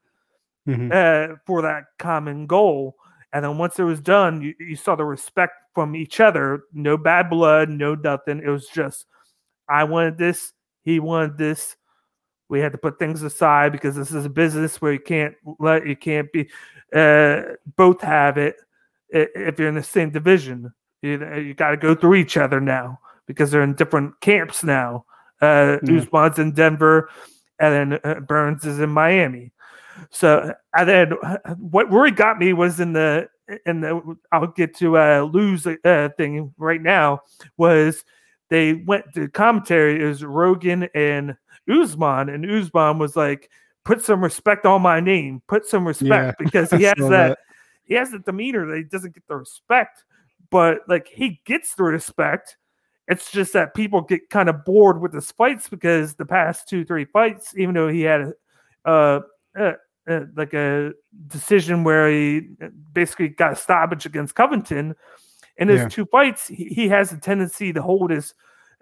Mhm. uh, for that common goal. And then once it was done, you, you saw the respect from each other. No bad blood, no nothing. It was just, I wanted this, he wanted this. We had to put things aside because this is a business where you can't let you can't be uh, both have it if you're in the same division. You, you got to go through each other now because they're in different camps now. Uh, Yeah. Usman's in Denver, and then uh, Burns is in Miami. So and then uh, what really got me was in the in the I'll get to uh lose uh, thing right now was they went to commentary is Rogan and Usman and Usman was like put some respect on my name put some respect because he has that, that. He has the demeanor that he doesn't get the respect but like he gets the respect it's just that people get kind of bored with his fights because the past two three fights even though he had a uh, uh, uh, like a decision where he uh, basically got a stoppage against Covington. In his Yeah. two fights, he, he has a tendency to hold his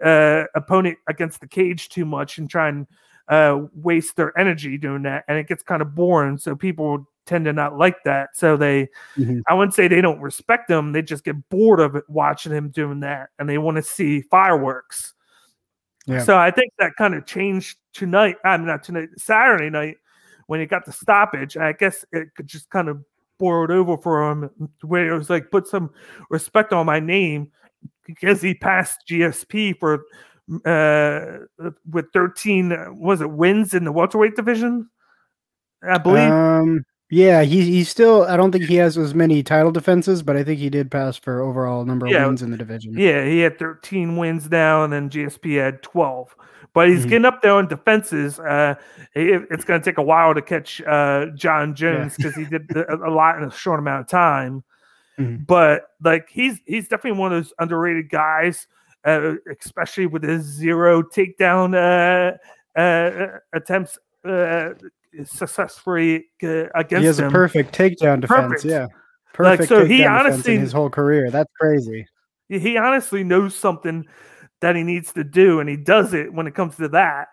uh, opponent against the cage too much and try and uh, waste their energy doing that, and it gets kind of boring. So people tend to not like that. So they, Mhm. I wouldn't say they don't respect him; they just get bored of it watching him doing that, and they want to see fireworks. Yeah. So I think that kind of changed tonight. I'm not tonight, Saturday night when he got the stoppage. I guess it could just kind of boiled over for him where it was like put some respect on my name because he passed GSP for uh with 13 uh, was it wins in the welterweight division I believe Um, yeah, he he's still. I don't think he has as many title defenses, but I think he did pass for overall number of Yeah. wins in the division. Yeah, he had 13 wins now, and then GSP had 12. But he's Mhm. getting up there on defenses. Uh, it- it's going to take a while to catch uh, John Jones because he did a, a lot in a short amount of time. Mhm. But like he's he's definitely one of those underrated guys, uh, especially with his zero takedown uh, uh, attempts uh, successfully uh, against he has him. a perfect takedown defense. Perfect. Yeah, Like, perfect so he takedown defense honestly- in his whole career. That's crazy. he honestly knows something that he needs to do, and he does it when it comes to that.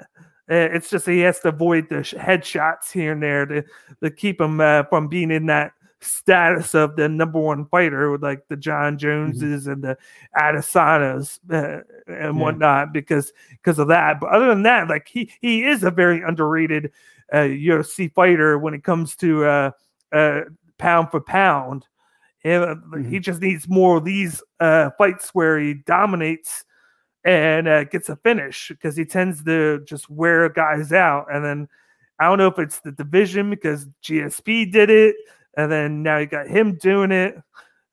Uh, It's just he has to avoid the headshots here and there to, to keep him uh, from being in that status of the number one fighter with like the John Joneses and the Adesanyas uh, and Yeah. whatnot because because of that. But other than that, like he he is a very underrated uh, UFC fighter when it comes to uh, uh, pound for pound. And, uh, He just needs more of these uh, fights where he dominates and uh, gets a finish because he tends to just wear guys out. And then I don't know if it's the division because GSP did it, and then now you got him doing it.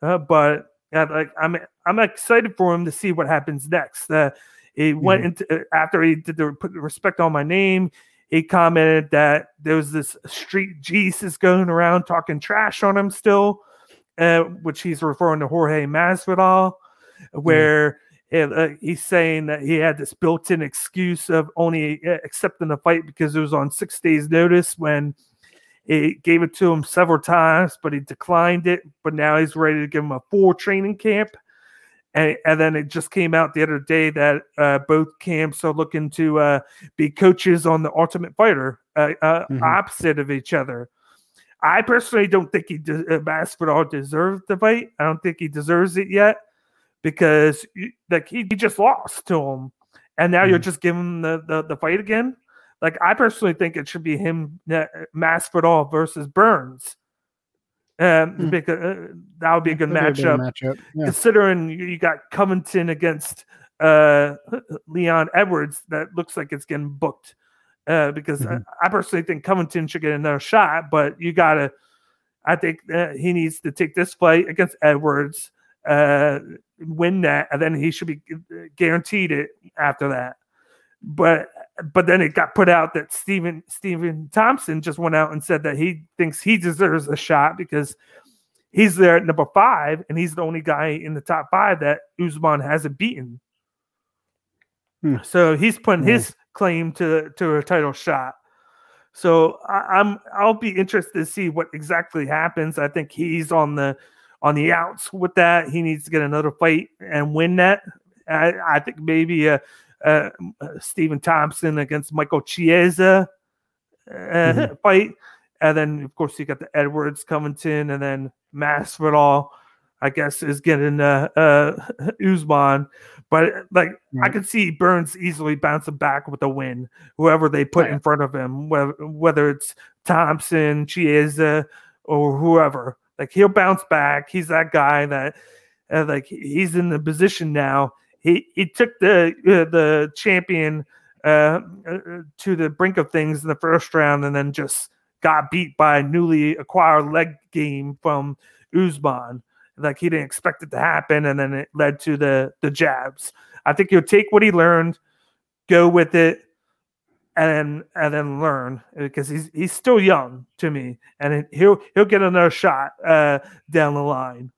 Uh, but yeah, like I'm I'm excited for him to see what happens next. Uh, he went into after he did the put the respect on my name. He commented that there was this street Jesus going around talking trash on him still, uh, which he's referring to Jorge Masvidal, where it, uh, he's saying that he had this built-in excuse of only uh, accepting the fight because it was on six days' notice when he gave it to him several times, but he declined it. But now he's ready to give him a full training camp. And, and then it just came out the other day that uh, both camps are looking to uh, be coaches on the Ultimate Fighter, uh, uh, Mhm. opposite of each other. I personally don't think he de- uh, Masvidal deserves the fight. I don't think he deserves it yet because like he, he just lost to him, and now you're Mhm. just giving the, the the fight again. Like I personally think it should be him, Masvidal versus Burns. Um, because, uh, that would be a good That'd be a matchup. matchup. Yeah. Considering you got Covington against uh, Leon Edwards, that looks like it's getting booked. Uh, because Mhm. I, I personally think Covington should get another shot, but you gotta. I think uh, he needs to take this fight against Edwards, uh, win that, and then he should be guaranteed it after that. But but then it got put out that Stephen Stephen Thompson just went out and said that he thinks he deserves a shot because he's there at number five, and he's the only guy in the top five that Usman hasn't beaten. Hmm. So he's putting Yeah. his claim to to a title shot. So I, I'm I'll be interested to see what exactly happens. I think he's on the on the outs with that. He needs to get another fight and win that. I, I think maybe uh, uh, Stephen Thompson against Michael Chiesa uh, Mhm. fight, and then of course you got the Edwards Covington, and then Masvidal. I guess is getting uh, uh, Usman, but like I could see Burns easily bouncing back with a win. Whoever they put in front of him, whether, whether it's Thompson, Chiesa, or whoever, like he'll bounce back. He's that guy that, uh, like he's in the position now. He he took the uh, the champion uh, uh, to the brink of things in the first round, and then just got beat by a newly acquired leg game from Usman. Like he didn't expect it to happen, and then it led to the the jabs. I think he'll take what he learned, go with it, and then and then learn because he's he's still young to me, and he'll he'll get another shot uh, down the line.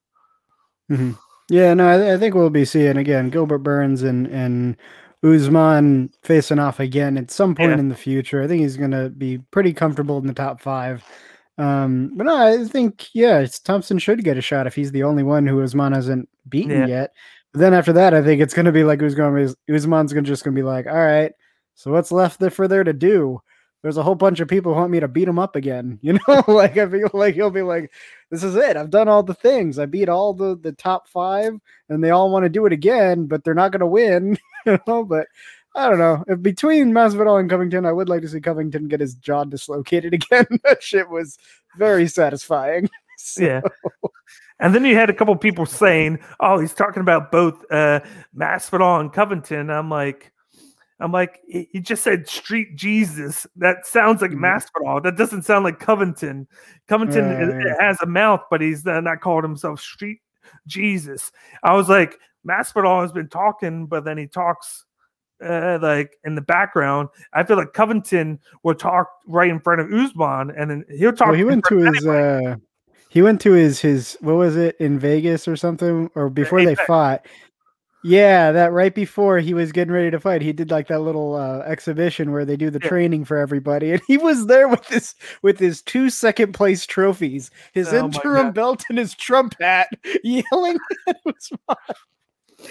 Mhm. Yeah, no, I, I think we'll be seeing again Gilbert Burns and and Usman facing off again at some point Yeah. in the future. I think he's going to be pretty comfortable in the top five. Um, but no, I think yeah, it's, Thompson should get a shot if he's the only one who Usman hasn't beaten Yeah. yet. But then after that, I think it's going to be like to Usman's going to just going to be like, all right, so what's left there for there to do? There's a whole bunch of people who want me to beat him up again. You know, like I feel like he'll be like, this is it. I've done all the things. I beat all the the top five, and they all want to do it again, but they're not going to win. You know, but I don't know. If between Masvidal and Covington, I would like to see Covington get his jaw dislocated again. that shit was very satisfying. So- Yeah. And then you had a couple people saying, "Oh, he's talking about both uh, Masvidal and Covington." I'm like, I'm like, he just said Street Jesus. That sounds like Mhm. Masvidal. That doesn't sound like Covington. Covington yeah. has a mouth, but he's not called himself Street Jesus. I was like, Masvidal has been talking, but then he talks uh, like in the background. I feel like Covington will talk right in front of Usman, and then he'll talk. Well, he went to his uh he went to his his what was it in Vegas or something or before they fought. Yeah, that right before he was getting ready to fight, he did like that little uh, exhibition where they do the Yeah. training for everybody, and he was there with his with his two second place trophies, his Oh interim belt, and his Trump hat, yelling at Usman.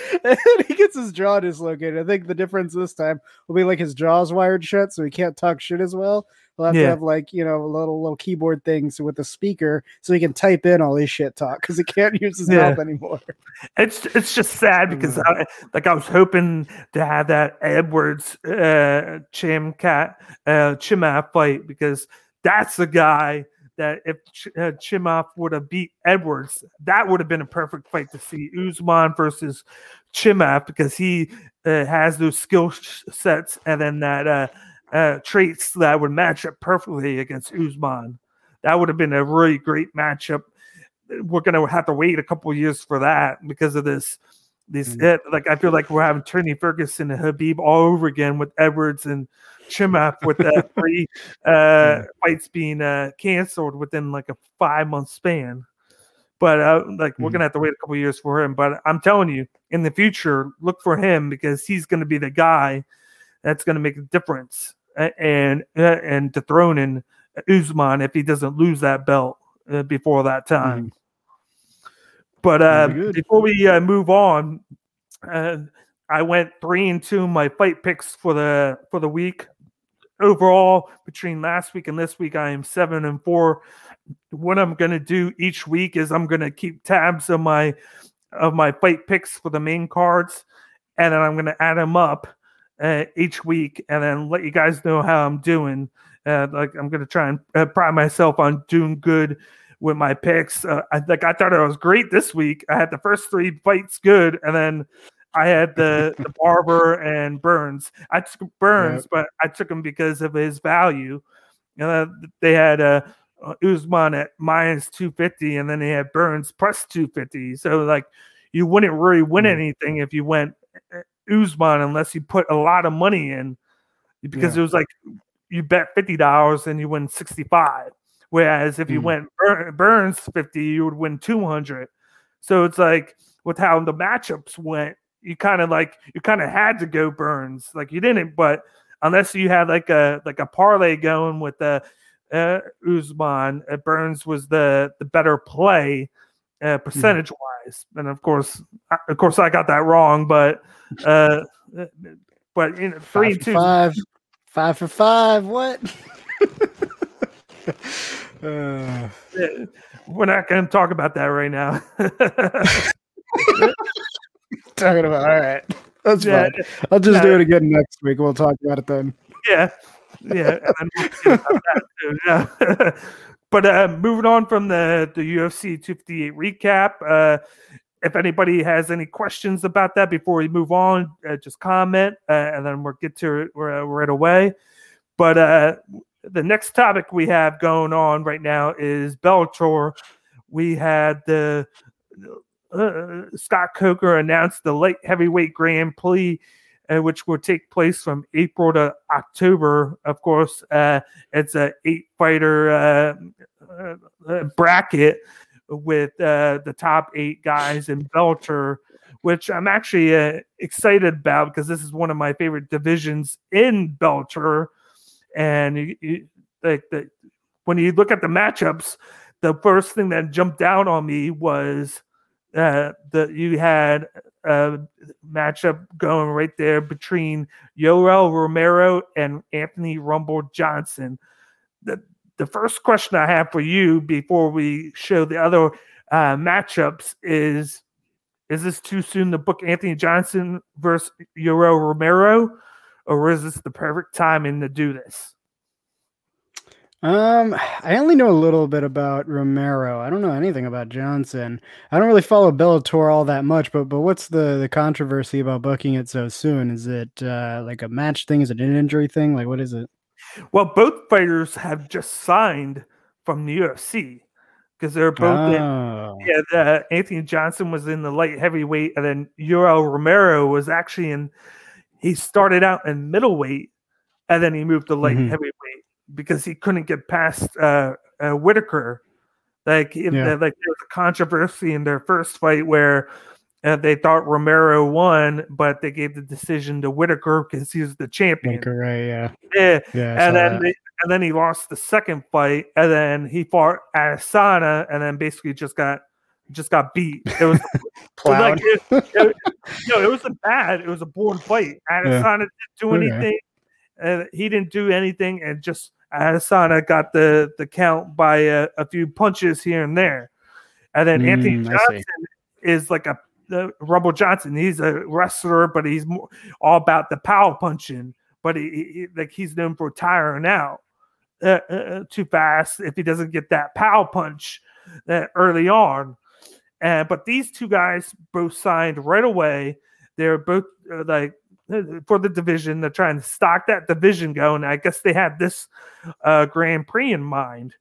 And he gets his jaw dislocated. I think the difference this time will be like his jaw's wired shut, so he can't talk shit as well. He'll have to have like you know little little keyboard things with a speaker, so he can type in all his shit talk because he can't use his Yeah. mouth anymore. It's it's just sad because I, like I was hoping to have that Edwards uh Chim Cat uh Chimaev fight because that's the guy that if Ch- uh, would have beat Edwards, that would have been a perfect fight to see Usman versus Chimaev because he uh, has those skill sets and then that uh, uh traits that would match up perfectly against Usman. That would have been a really great matchup we're gonna have to wait a couple years for that because of this. This Mhm. it, like I feel like we're having Tony Ferguson and Khabib all over again with Edwards and Chimaev with the three uh, fights being uh, canceled within like a five month span. But uh, like we're Mhm. gonna have to wait a couple years for him. But I'm telling you, in the future, look for him because he's gonna be the guy that's gonna make a difference and uh, and dethroning Usman if he doesn't lose that belt uh, before that time. But uh, That'd be good. before we uh, move on, uh, I went three and two my fight picks for the for the week. Overall, between last week and this week, I am seven and four. What I'm going to do each week is I'm going to keep tabs of my of my fight picks for the main cards, and then I'm going to add them up uh, each week, and then let you guys know how I'm doing. Uh, like I'm going to try and uh, pride myself on doing good with my picks. Uh, I like I thought it was great this week. I had the first three fights good, and then I had the, the Barber and Burns. I took Burns, but I took him because of his value. And Uh, they had uh, Usman at minus 250, and then they had Burns plus 250. So, like, you wouldn't really win mm. anything if you went uh, Usman unless you put a lot of money in because yeah. it was like you bet $50 and you win 65. Whereas if you mm. went Burns 50, you would win 200. So it's like with how the matchups went, you kind of like you kind of had to go Burns. Like you didn't, but unless you had like a like a parlay going with the uh, Usman, uh, Burns was the the better play uh, hmm. percentage wise. And of course, I, of course, I got that wrong. But uh, but in three five two, five, five for five. What? uh. We're not going to talk about that right now. talking about. All right, that's yeah, fine. I'll just yeah. do it again next week. We'll talk about it then. Yeah, yeah, we'll yeah. but uh, moving on from the the UFC 258 recap. Uh, if anybody has any questions about that before we move on, uh, just comment, uh, and then we'll get to it right away. But uh, the next topic we have going on right now is Bellator. We had the uh, Scott Coker announced the light heavyweight Grand Prix, uh, which will take place from April to October. Of course, uh, it's a eight fighter uh, uh, uh, bracket with the top eight guys in Bellator, which I'm actually excited about because this is one of my favorite divisions in Bellator. And you, you, like the, when you look at the matchups, the first thing that jumped out on me was uh, the you had a matchup going right there between Yoel Romero and Anthony Rumble Johnson. The the first question I have for you before we show the other uh, matchups is: Is this too soon to book Anthony Johnson versus Yoel Romero, or is this the perfect timing to do this? Um, I only know a little bit about Romero. I don't know anything about Johnson. I don't really follow Bellator all that much, but but what's the the controversy about booking it so soon? Is it uh, like a match thing? Is it an injury thing? Like what is it? Well, both fighters have just signed from the UFC because they're both oh. in, yeah. The, Anthony Johnson was in the light heavyweight, and then Yoel Romero was actually in. He started out in middleweight, and then he moved to light mm-hmm. heavyweight because he couldn't get past uh, uh, Whittaker. Like, yeah. the, like there was a controversy in their first fight where uh, they thought Romero won, but they gave the decision to Whittaker because he was the champion. Whittaker, right? Yeah. Yeah. yeah and then they, and then he lost the second fight, and then he fought Adesanya, and then basically just got just got beat. It was, like it, it, no, it wasn't bad. It was a boring fight. Adesanya yeah. didn't do anything and he didn't do anything, and just Adesanya got the the count by a, a few punches here and there, and then mm, Anthony Johnson is like a the Rumble Johnson. He's a wrestler, but he's more, all about the power punching. But he, he like he's known for tiring out uh, uh, uh, too fast if he doesn't get that power punch uh, early on. And but these two guys both signed right away. They're both uh, like for the division. They're trying to stock that division going. I guess they had this uh, Grand Prix in mind.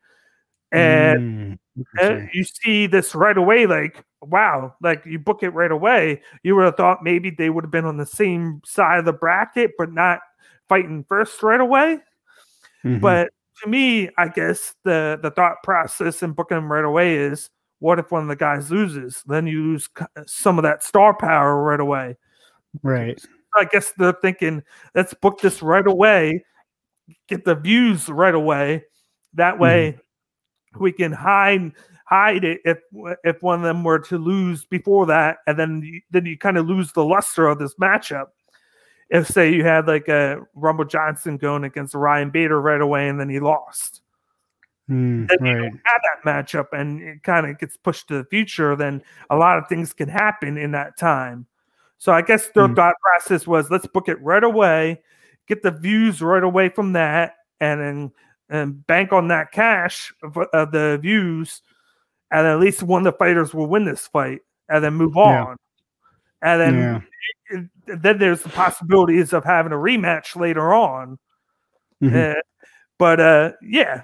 And mm, you see this right away, like, wow, like you book it right away. You would have thought maybe they would have been on the same side of the bracket, but not fighting first right away. Mm-hmm. But to me, I guess the the thought process in booking them right away is what if one of the guys loses? Then you lose some of that star power right away. Right. I guess they're thinking, let's book this right away, get the views right away. That way, mm. we can hide hide it if if one of them were to lose before that, and then you, then you kind of lose the luster of this matchup. If say you had like a Rumble Johnson going against Ryan Bader right away, and then he lost. Mm, then right. you have that matchup, and it kind of gets pushed to the future. Then a lot of things can happen in that time. So I guess their mm. thought process was let's book it right away, get the views right away from that, and then and bank on that cash of, of the views and at least one of the fighters will win this fight and then move on. Yeah. And then Yeah. then there's the possibilities of having a rematch later on. Mhm. Uh, but uh, yeah,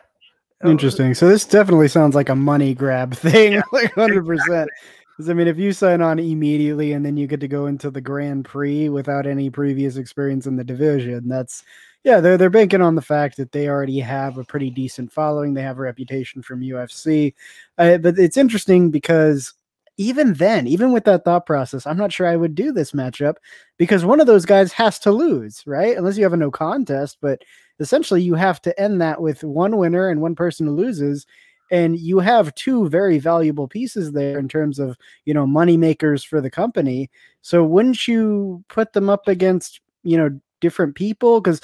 Interesting. So this definitely sounds like a money grab thing, like hundred percent. Because I mean, if you sign on immediately and then you get to go into the Grand Prix without any previous experience in the division, that's yeah, they're they're banking on the fact that they already have a pretty decent following. They have a reputation from UFC. Uh, but it's interesting because even then, even with that thought process, I'm not sure I would do this matchup because one of those guys has to lose, right? Unless you have a no contest, but essentially you have to end that with one winner and one person who loses and you have two very valuable pieces there in terms of you know money makers for the company so wouldn't you put them up against you know different people because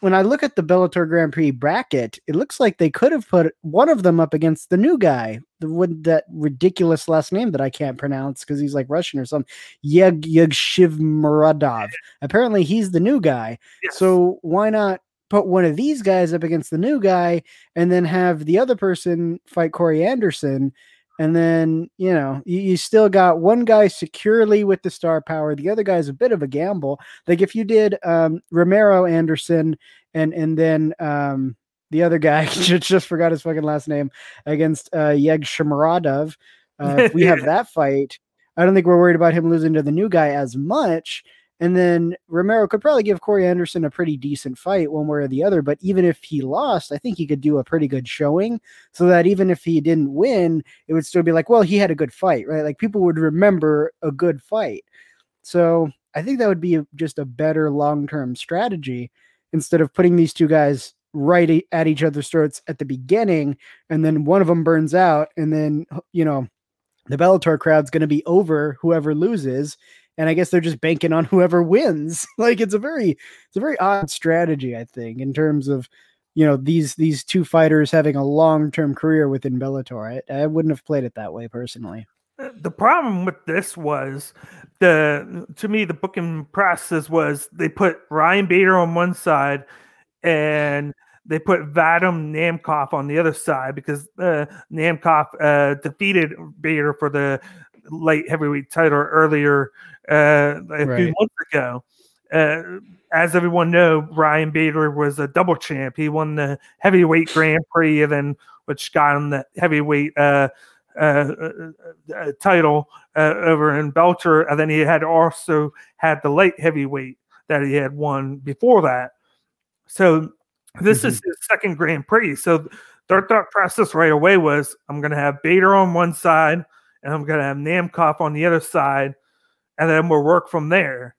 when I look at the Bellator Grand Prix bracket, it looks like they could have put one of them up against the new guy, the with that ridiculous last name that I can't pronounce because he's like Russian or something. Yeg Yagshimuradov. Apparently, he's the new guy. yes. So why not put one of these guys up against the new guy and then have the other person fight Corey Anderson? And then, you know, you, you still got one guy securely with the star power. The other guy's a bit of a gamble. Like if you did um, Romero Anderson and and then um, the other guy, just, just forgot his fucking last name, against uh, Yeg Shamaradov. Uh, if we have that fight, I don't think we're worried about him losing to the new guy as much. And then Romero could probably give Corey Anderson a pretty decent fight one way or the other. But even if he lost, I think he could do a pretty good showing so that even if he didn't win, it would still be like, well, he had a good fight, right? Like people would remember a good fight. So I think that would be just a better long term strategy instead of putting these two guys right at each other's throats at the beginning and then one of them burns out and then, you know, the Bellator crowd's going to be over whoever loses and I guess they're just banking on whoever wins. like it's a very it's a very odd strategy, I think, in terms of you know these these two fighters having a long term career within Bellator. I, I wouldn't have played it that way personally. Uh, the problem with this was the to me the booking process was they put Ryan Bader on one side and they put Vadim Nemkov on the other side because uh, Nemkov uh, defeated Bader for the light heavyweight title earlier uh, a few months ago. Uh, as everyone know, Ryan Bader was a double champ. He won the heavyweight Grand Prix, and then which got him the heavyweight uh, uh, uh, uh, title uh, over in Bellator, and then he had also had the light heavyweight that he had won before that. So this is his second Grand Prix. So their thought process right away was, I'm going to have Bader on one side, and I'm going to have Nemkov on the other side, and then we'll work from there.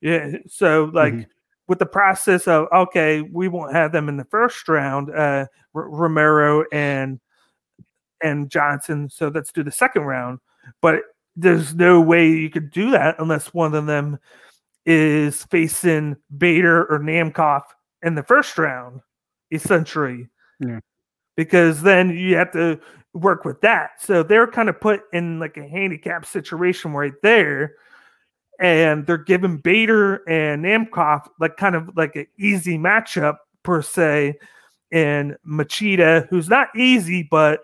Yeah. So like Mhm. with the process of okay, we won't have them in the first round, uh, R- Romero and and Johnson. So let's do the second round. But there's no way you could do that unless one of them is facing Bader or Nemkov in the first round, essentially. Yeah. Because then you have to work with that. So they're kind of put in like a handicap situation right there. And they're giving Bader and Nemkov like kind of like an easy matchup per se. And Machida, who's not easy, but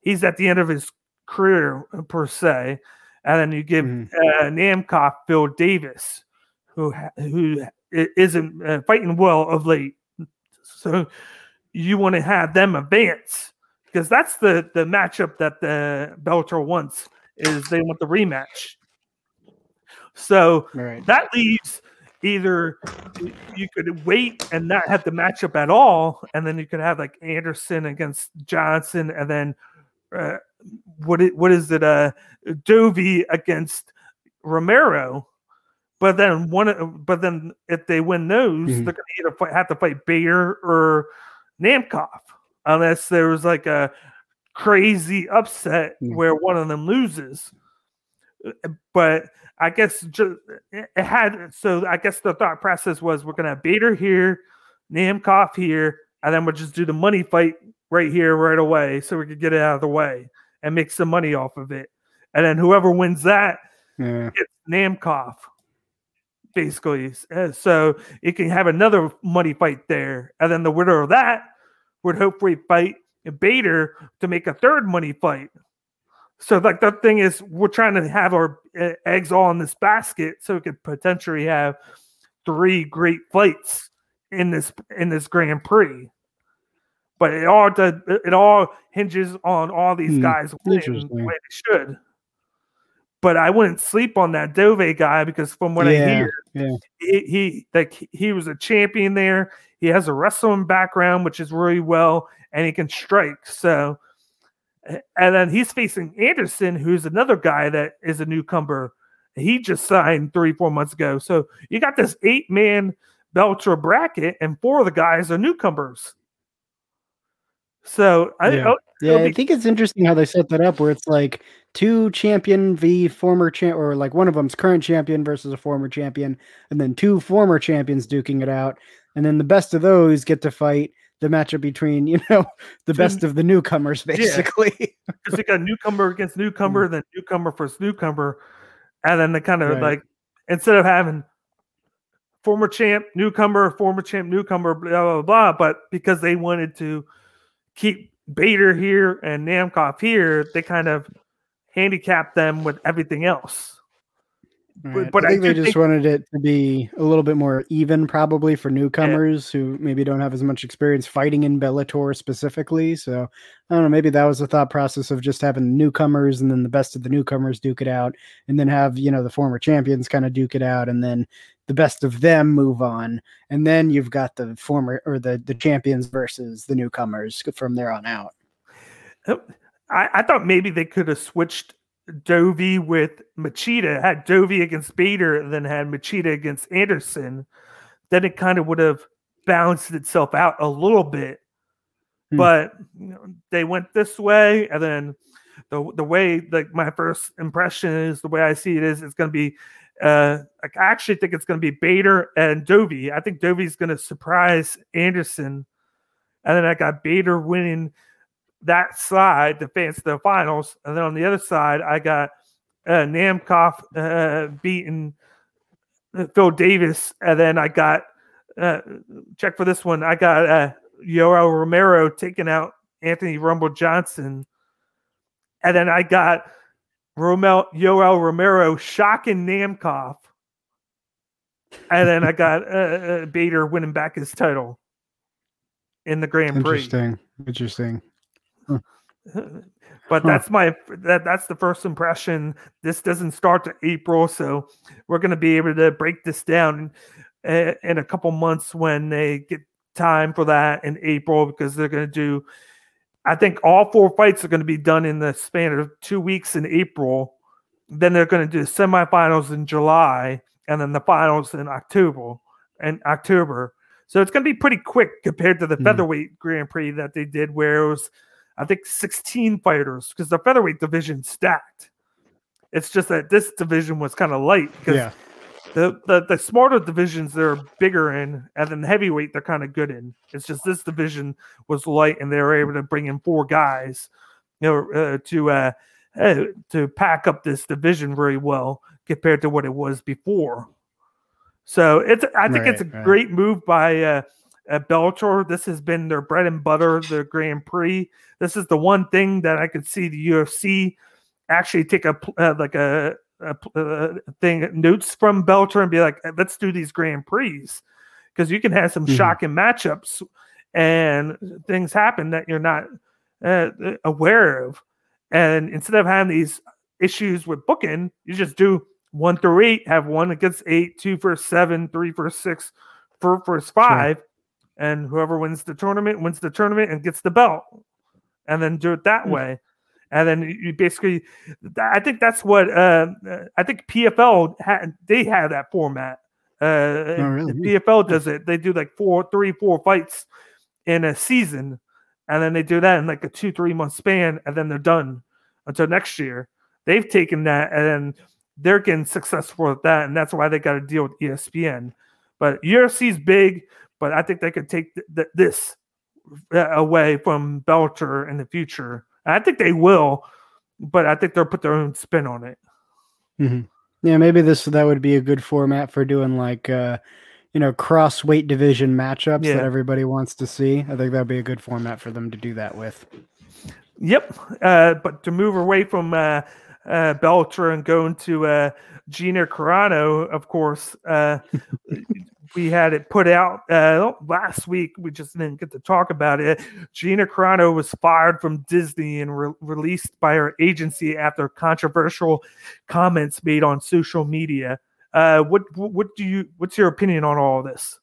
he's at the end of his career per se. And then you give Mhm. uh, Nemkov Phil Davis, who who isn't uh, fighting well of late. So you want to have them advance because that's the the matchup that the Bellator wants is they want the rematch. So Right. that leaves either you could wait and not have the matchup at all, and then you could have like Anderson against Johnson, and then uh, what it, what is it? Uh, Dovey against Romero. But then one, but then if they win those, Mhm. they're going to either have to fight Bader or Nemkov, unless there was like a crazy upset Yeah. where one of them loses. Uh, But I guess just it had so I guess the thought process was we're gonna have Bader here, Nemkov here, and then we'll just do the money fight right here right away so we could get it out of the way and make some money off of it. And then whoever wins that Yeah. gets Nemkov, basically. So it can have another money fight there. And then the winner of that would hopefully fight Bader to make a third money fight. So like the thing is, we're trying to have our eggs all in this basket, so we could potentially have three great fights in this in this Grand Prix. But it all does, it all hinges on all these Hmm, guys winning the way they should. But I wouldn't sleep on that Dove guy because from what I hear, yeah. he, he like he- he was a champion there. He has a wrestling background, which is really well, and he can strike. So, and then he's facing Anderson, who's another guy that is a newcomer. He just signed three, four months ago. So you got this eight man Bellator bracket, and four of the guys are newcomers. So I, Yeah. oh, Yeah, it'll I think it's interesting how they set that up, where it's like two champion v former champ, or like one of them's current champion versus a former champion, and then two former champions duking it out, and then the best of those get to fight the matchup between you know the Two- best of the newcomers, basically. Yeah. because you got newcomer against newcomer, mm. then newcomer versus newcomer, and then they kind of Right. like instead of having former champ, newcomer, former champ, newcomer, blah blah blah, but because they wanted to keep Bader here and Nemkov here, they kind of handicapped them with everything else. Right. but I I think they just think- wanted it to be a little bit more even, probably for newcomers who maybe don't have as much experience fighting in Bellator specifically. So I don't know, maybe that was the thought process of just having newcomers and then the best of the newcomers duke it out, and then have you know the former champions kind of duke it out, and then the best of them move on, and then you've got the former or the the champions versus the newcomers from there on out. I, I thought maybe they could have switched Dovey with Machida, had Dovey against Bader, and then had Machida against Anderson. Then it kind of would have balanced itself out a little bit. Hmm. But you know, they went this way, and then the the way like my first impression is the way I see it is it's going to be. Uh, I actually think it's going to be Bader and Dovey. I think Dovey's going to surprise Anderson, and then I got Bader winning that side to advance the finals, and then on the other side, I got uh, Nemkov uh, beating uh, Phil Davis, and then I got uh, check for this one. I got uh, Yoel Romero taking out Anthony Rumble Johnson, and then I got Romel Yoel Romero shocking Nemkov, and then I got uh, uh, Bader winning back his title in the Grand Prix. Interesting, interesting. but Huh. that's my that that's the first impression. This doesn't start to April, so we're going to be able to break this down in, in a couple months when they get time for that in April because they're going to do. I think all four fights are going to be done in the span of two weeks in April. Then they're going to do semifinals in July, and then the finals in October. And October, so it's going to be pretty quick compared to the Hmm. featherweight Grand Prix that they did, where it was I think 16 fighters because the featherweight division stacked. It's just that this division was kind of light because Yeah, the, the the smarter divisions they're bigger in, and then the heavyweight they're kind of good in. It's just this division was light, and they were able to bring in four guys, you know, uh, to uh, uh, to pack up this division very well compared to what it was before. So it's I think it's a Right, right. great move by uh, uh, Bellator. This has been their bread and butter, their Grand Prix. This is the one thing that I could see the UFC actually take a uh, like a, a uh, thing notes from Bellator and be like, let's do these Grand Prix because you can have some Mhm. shocking matchups and things happen that you're not uh, aware of. And instead of having these issues with booking, you just do one through eight, have one against eight, two for seven, three for six, four for five, and whoever wins the tournament wins the tournament and gets the belt, and then do it that Hmm. way. And then you- basically, I think that's what uh, uh, I think PFL had. They have that format. Uh, Oh, really? PFL does it. They do like four, three, four fights in a season, and then they do that in like a two, three month span, and then they're done until next year. They've taken that and then they're getting successful with that, and that's why they got to deal with ESPN. But UFC's big, but I think they could take th- th- this uh, away from Bellator in the future. And I think they will, but I think they'll put their own spin on it. Mhm. Yeah, maybe this that would be a good format for doing like uh you know cross weight division matchups Yeah. that everybody wants to see. I think that'd be a good format for them to do that with. Yep. Uh, but to move away from uh, uh, Bellator and going to uh, Gina Carano, of course, uh, we had it put out uh, last week. We just didn't get to talk about it. Gina Carano was fired from Disney and re- released by her agency after controversial comments made on social media. Uh, what what do you what's your opinion on all this?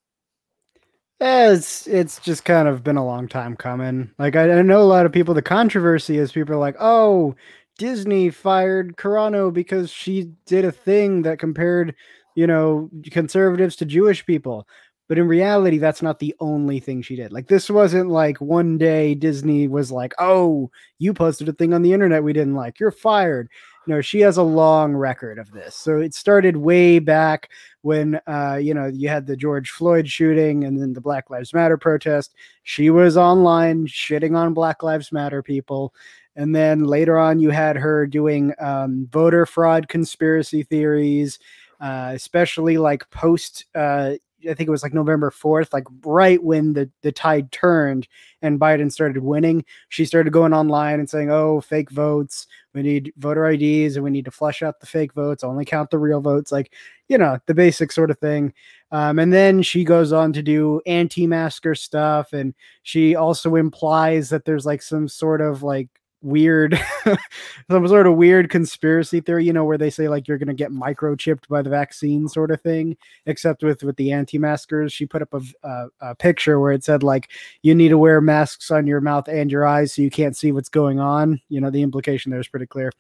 Yeah, it's it's just kind of been a long time coming. Like I, I know a lot of people. The controversy is people are like, "Oh, Disney fired Carano because she did a thing that compared, you know, conservatives to Jewish people." But in reality, that's not the only thing she did. Like this wasn't like one day Disney was like, "Oh, you posted a thing on the internet we didn't like. You're fired." No, she has a long record of this. So it started way back when uh, you know you had the George Floyd shooting and then the Black Lives Matter protest. She was online shitting on Black Lives Matter people. And then later on, you had her doing um, voter fraud conspiracy theories, uh, especially like post uh, I think it was like November 4th, like right when the, the tide turned and Biden started winning, she started going online and saying, Oh, fake votes. We need voter IDs and we need to flush out the fake votes, only count the real votes, like, you know, the basic sort of thing. Um, and then she goes on to do anti masker stuff. And she also implies that there's like some sort of like weird some sort of weird conspiracy theory you know where they say like you're going to get microchipped by the vaccine sort of thing except with with the anti-maskers. She put up a, a, a, picture where it said like you need to wear masks on your mouth and your eyes so you can't see what's going on. You know the implication there is pretty clear.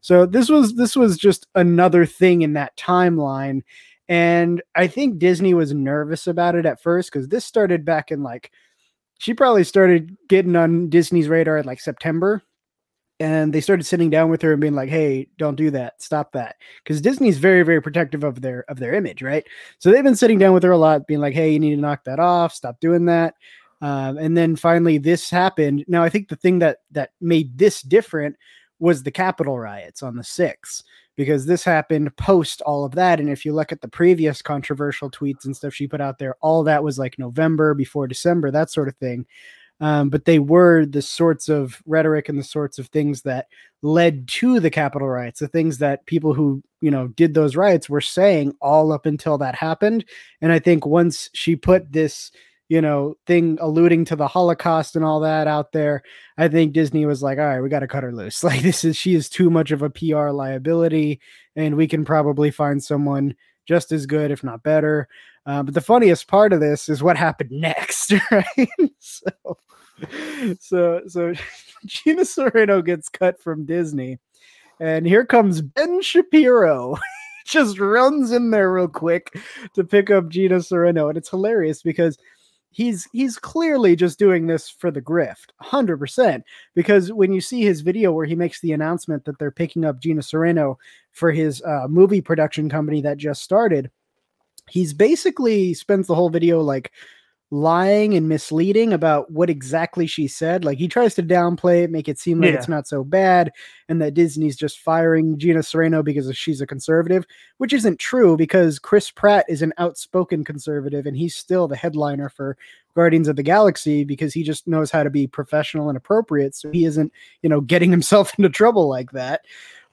So this was this was just another thing in that timeline and i think disney was nervous about it at first because this started back in like she probably started getting on disney's radar at like september and they started sitting down with her and being like hey don't do that. Stop that. Because disney's very very protective of their of their image right? So they've been sitting down with her a lot being like hey you need to knock that off. Stop doing that. Um, and then finally this happened. Now i think the thing that that made this different was the capitol riots on the 6th because this happened post all of that and if you look at the previous controversial tweets and stuff she put out there all that was like november before december that sort of thing um, but they were the sorts of rhetoric and the sorts of things that led to the capital riots, the things that people who you know did those riots were saying all up until that happened. And I think once she put this you know thing alluding to the holocaust and all that out there i think disney was like all right we got to cut her loose like this is she is too much of a pr liability and we can probably find someone just as good if not better uh, but the funniest part of this is what happened next right so so so Gina Carano gets cut from Disney, and here comes Ben Shapiro. just runs in there real quick to pick up Gina Carano, and it's hilarious because he's he's clearly just doing this for the grift 100% because when you see his video where he makes the announcement that they're picking up Gina Carano for his uh, movie production company that just started he's basically spends the whole video like lying and misleading about what exactly she said. Like he tries to downplay it, make it seem like yeah. it's not so bad, and that Disney's just firing Gina Carano because she's a conservative, which isn't true because Chris Pratt is an outspoken conservative and he's still the headliner for Guardians of the Galaxy because he just knows how to be professional and appropriate. So he isn't, you know, getting himself into trouble like that.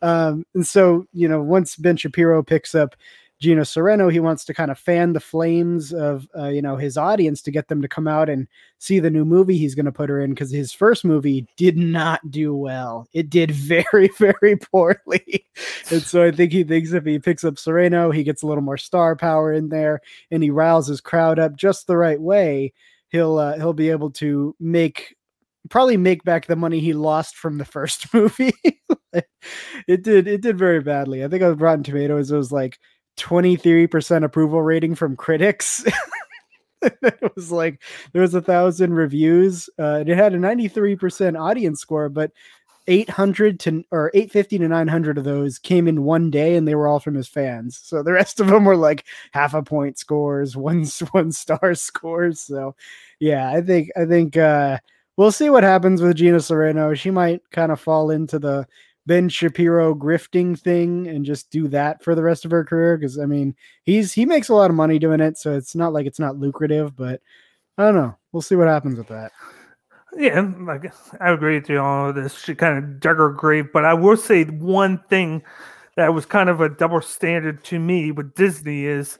Um, and so, you know, once Ben Shapiro picks up Gina Carano. He wants to kind of fan the flames of uh, you know his audience to get them to come out and see the new movie he's going to put her in because his first movie did not do well. It did very very poorly, and so I think he thinks if he picks up Carano, he gets a little more star power in there, and he riles his crowd up just the right way. He'll uh, he'll be able to make probably make back the money he lost from the first movie. it did it did very badly. I think on Rotten Tomatoes it was like 23% approval rating from critics. it was like there was a thousand reviews. Uh, it had a 93% audience score, but 800 to or 850 to 900 of those came in one day and they were all from his fans so the rest of them were like half a point scores one one star scores so yeah i think i think uh we'll see what happens with gina carano she might kind of fall into the Ben Shapiro grifting thing and just do that for the rest of her career because I mean he's he makes a lot of money doing it, so it's not like it's not lucrative, but I don't know. We'll see what happens with that. Yeah, like I agree with you on this. She kind of dug her grave, but I will say one thing that was kind of a double standard to me with Disney is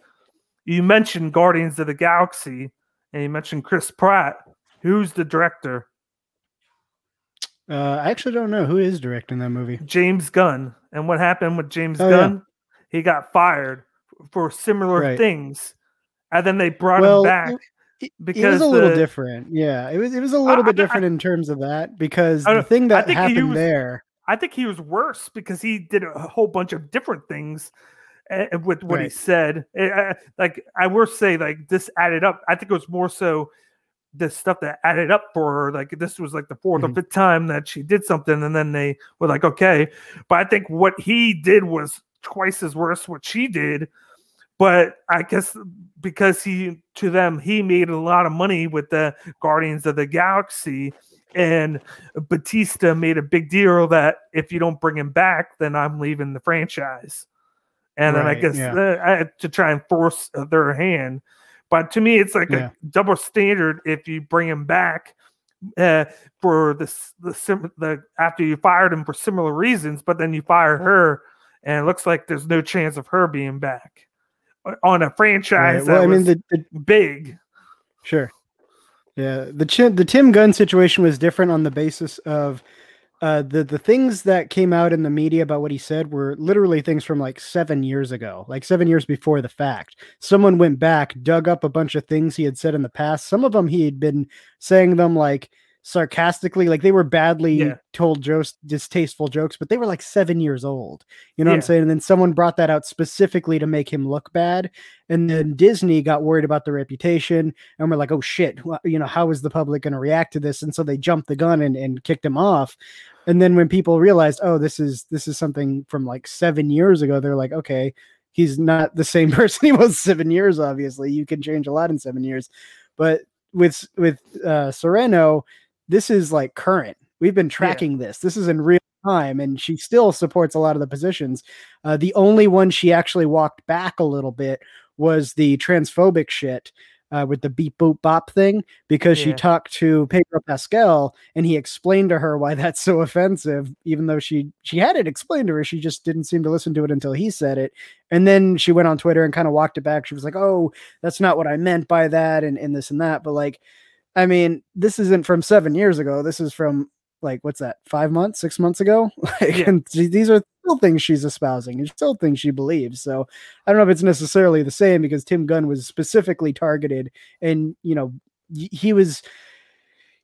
you mentioned Guardians of the Galaxy and you mentioned Chris Pratt. Who's the director? Uh, I actually don't know who is directing that movie. James Gunn. And what happened with James Oh, yeah. Gunn? He got fired for similar Right. things, and then they brought Well, him back it- It, it was a little the- different. Yeah, it was it was a little I- bit I- different in terms of that because I the thing I that happened was- there. I think he was worse because he did a whole bunch of different things with what he said. Eh, I- like I will say, like this added up. I think it was more so the stuff that added up for her. Like this was like the 4th Mhm. or fifth time that she did something, and then they were like, okay. But I think what he did was twice as worse what she did. But I guess because he to them he made a lot of money with the Guardians of the Galaxy and Batista made a big deal that if you don't bring him back, then I'm leaving the franchise. And then I guess yeah. uh, I had to try and force uh, their hand. But to me, it's like Yeah. a double standard if you bring him back uh, for the s- the the after you fired him for similar reasons, but then you fire her, and it looks like there's no chance of her being back uh, on a Right. franchise Well, that I mean, the, the big. Sure. Yeah, the the Tim Gunn situation was different on the basis of uh, the the things that came out in the media about what he said were literally things from like seven years ago, like seven years before the fact. Someone went back, dug up a bunch of things he had said in the past. Some of them he had been saying them like sarcastically, like they were badly Yeah. told jokes, distasteful jokes, but they were like seven years old. You know what I'm saying? And then someone brought that out specifically to make him look bad. And then Disney got worried about the reputation and we're like, oh shit, you know, how is the public going to react to this? And so they jumped the gun and, and kicked him off. And then when people realized, oh, this is this is something from like seven years ago, they're like, okay, he's not the same person he was seven years. Obviously, you can change a lot in seven years, but with with uh, Carano, this is like current. We've been tracking this. This is in real time, and she still supports a lot of the positions. Uh, the only one she actually walked back a little bit was the transphobic shit uh, with the beep boop bop thing because she talked to Pedro Pascal and he explained to her why that's so offensive, even though she she had it explained to her. She just didn't seem to listen to it until he said it. And then she went on Twitter and kind of walked it back. She was like, "Oh, that's not what I meant by that," and and this and that. But like, I mean, this isn't from seven years ago. This is from like what's that? Five months, six months ago. Like, Yeah. and these are still things she's espousing and still things she believes. So I don't know if it's necessarily the same because Tim Gunn was specifically targeted, and you know, y- he was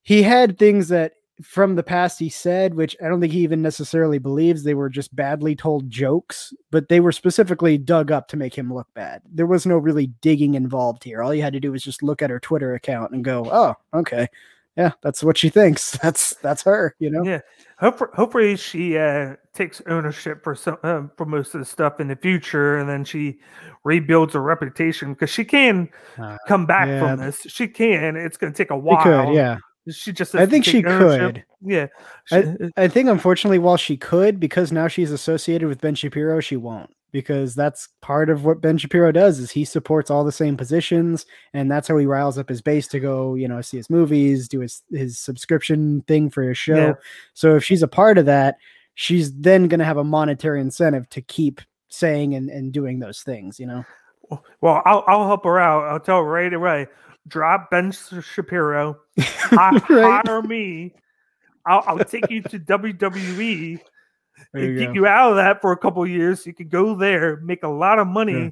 he had things that from the past he said, which I don't think he even necessarily believes they were just badly told jokes, but they were specifically dug up to make him look bad. There was no really digging involved here. All you had to do was just look at her Twitter account and go, "Oh, okay, yeah, that's what she thinks. That's that's her." You know? Yeah. Hopefully, hopefully she uh, takes ownership for some um, for most of the stuff in the future, and then she rebuilds her reputation because she can Uh, come back yeah. from this. She can. It's going to take a while. could, yeah. She just. I think she could. Yeah. I- I think unfortunately, while she could, because now she's associated with Ben Shapiro, she won't. Because that's part of what Ben Shapiro does is he supports all the same positions, and that's how he riles up his base to go, you know, see his movies, do his his subscription thing for his show. Yeah. So if she's a part of that, she's then going to have a monetary incentive to keep saying and, and doing those things. You know, well, I'll I'll help her out. I'll tell her right away. Drop Ben Shapiro. hi- Right. Hire me. I'll, I'll take you to WWE. There and you get go. you out of that for a couple of years. You could go there, make a lot of money, Yeah.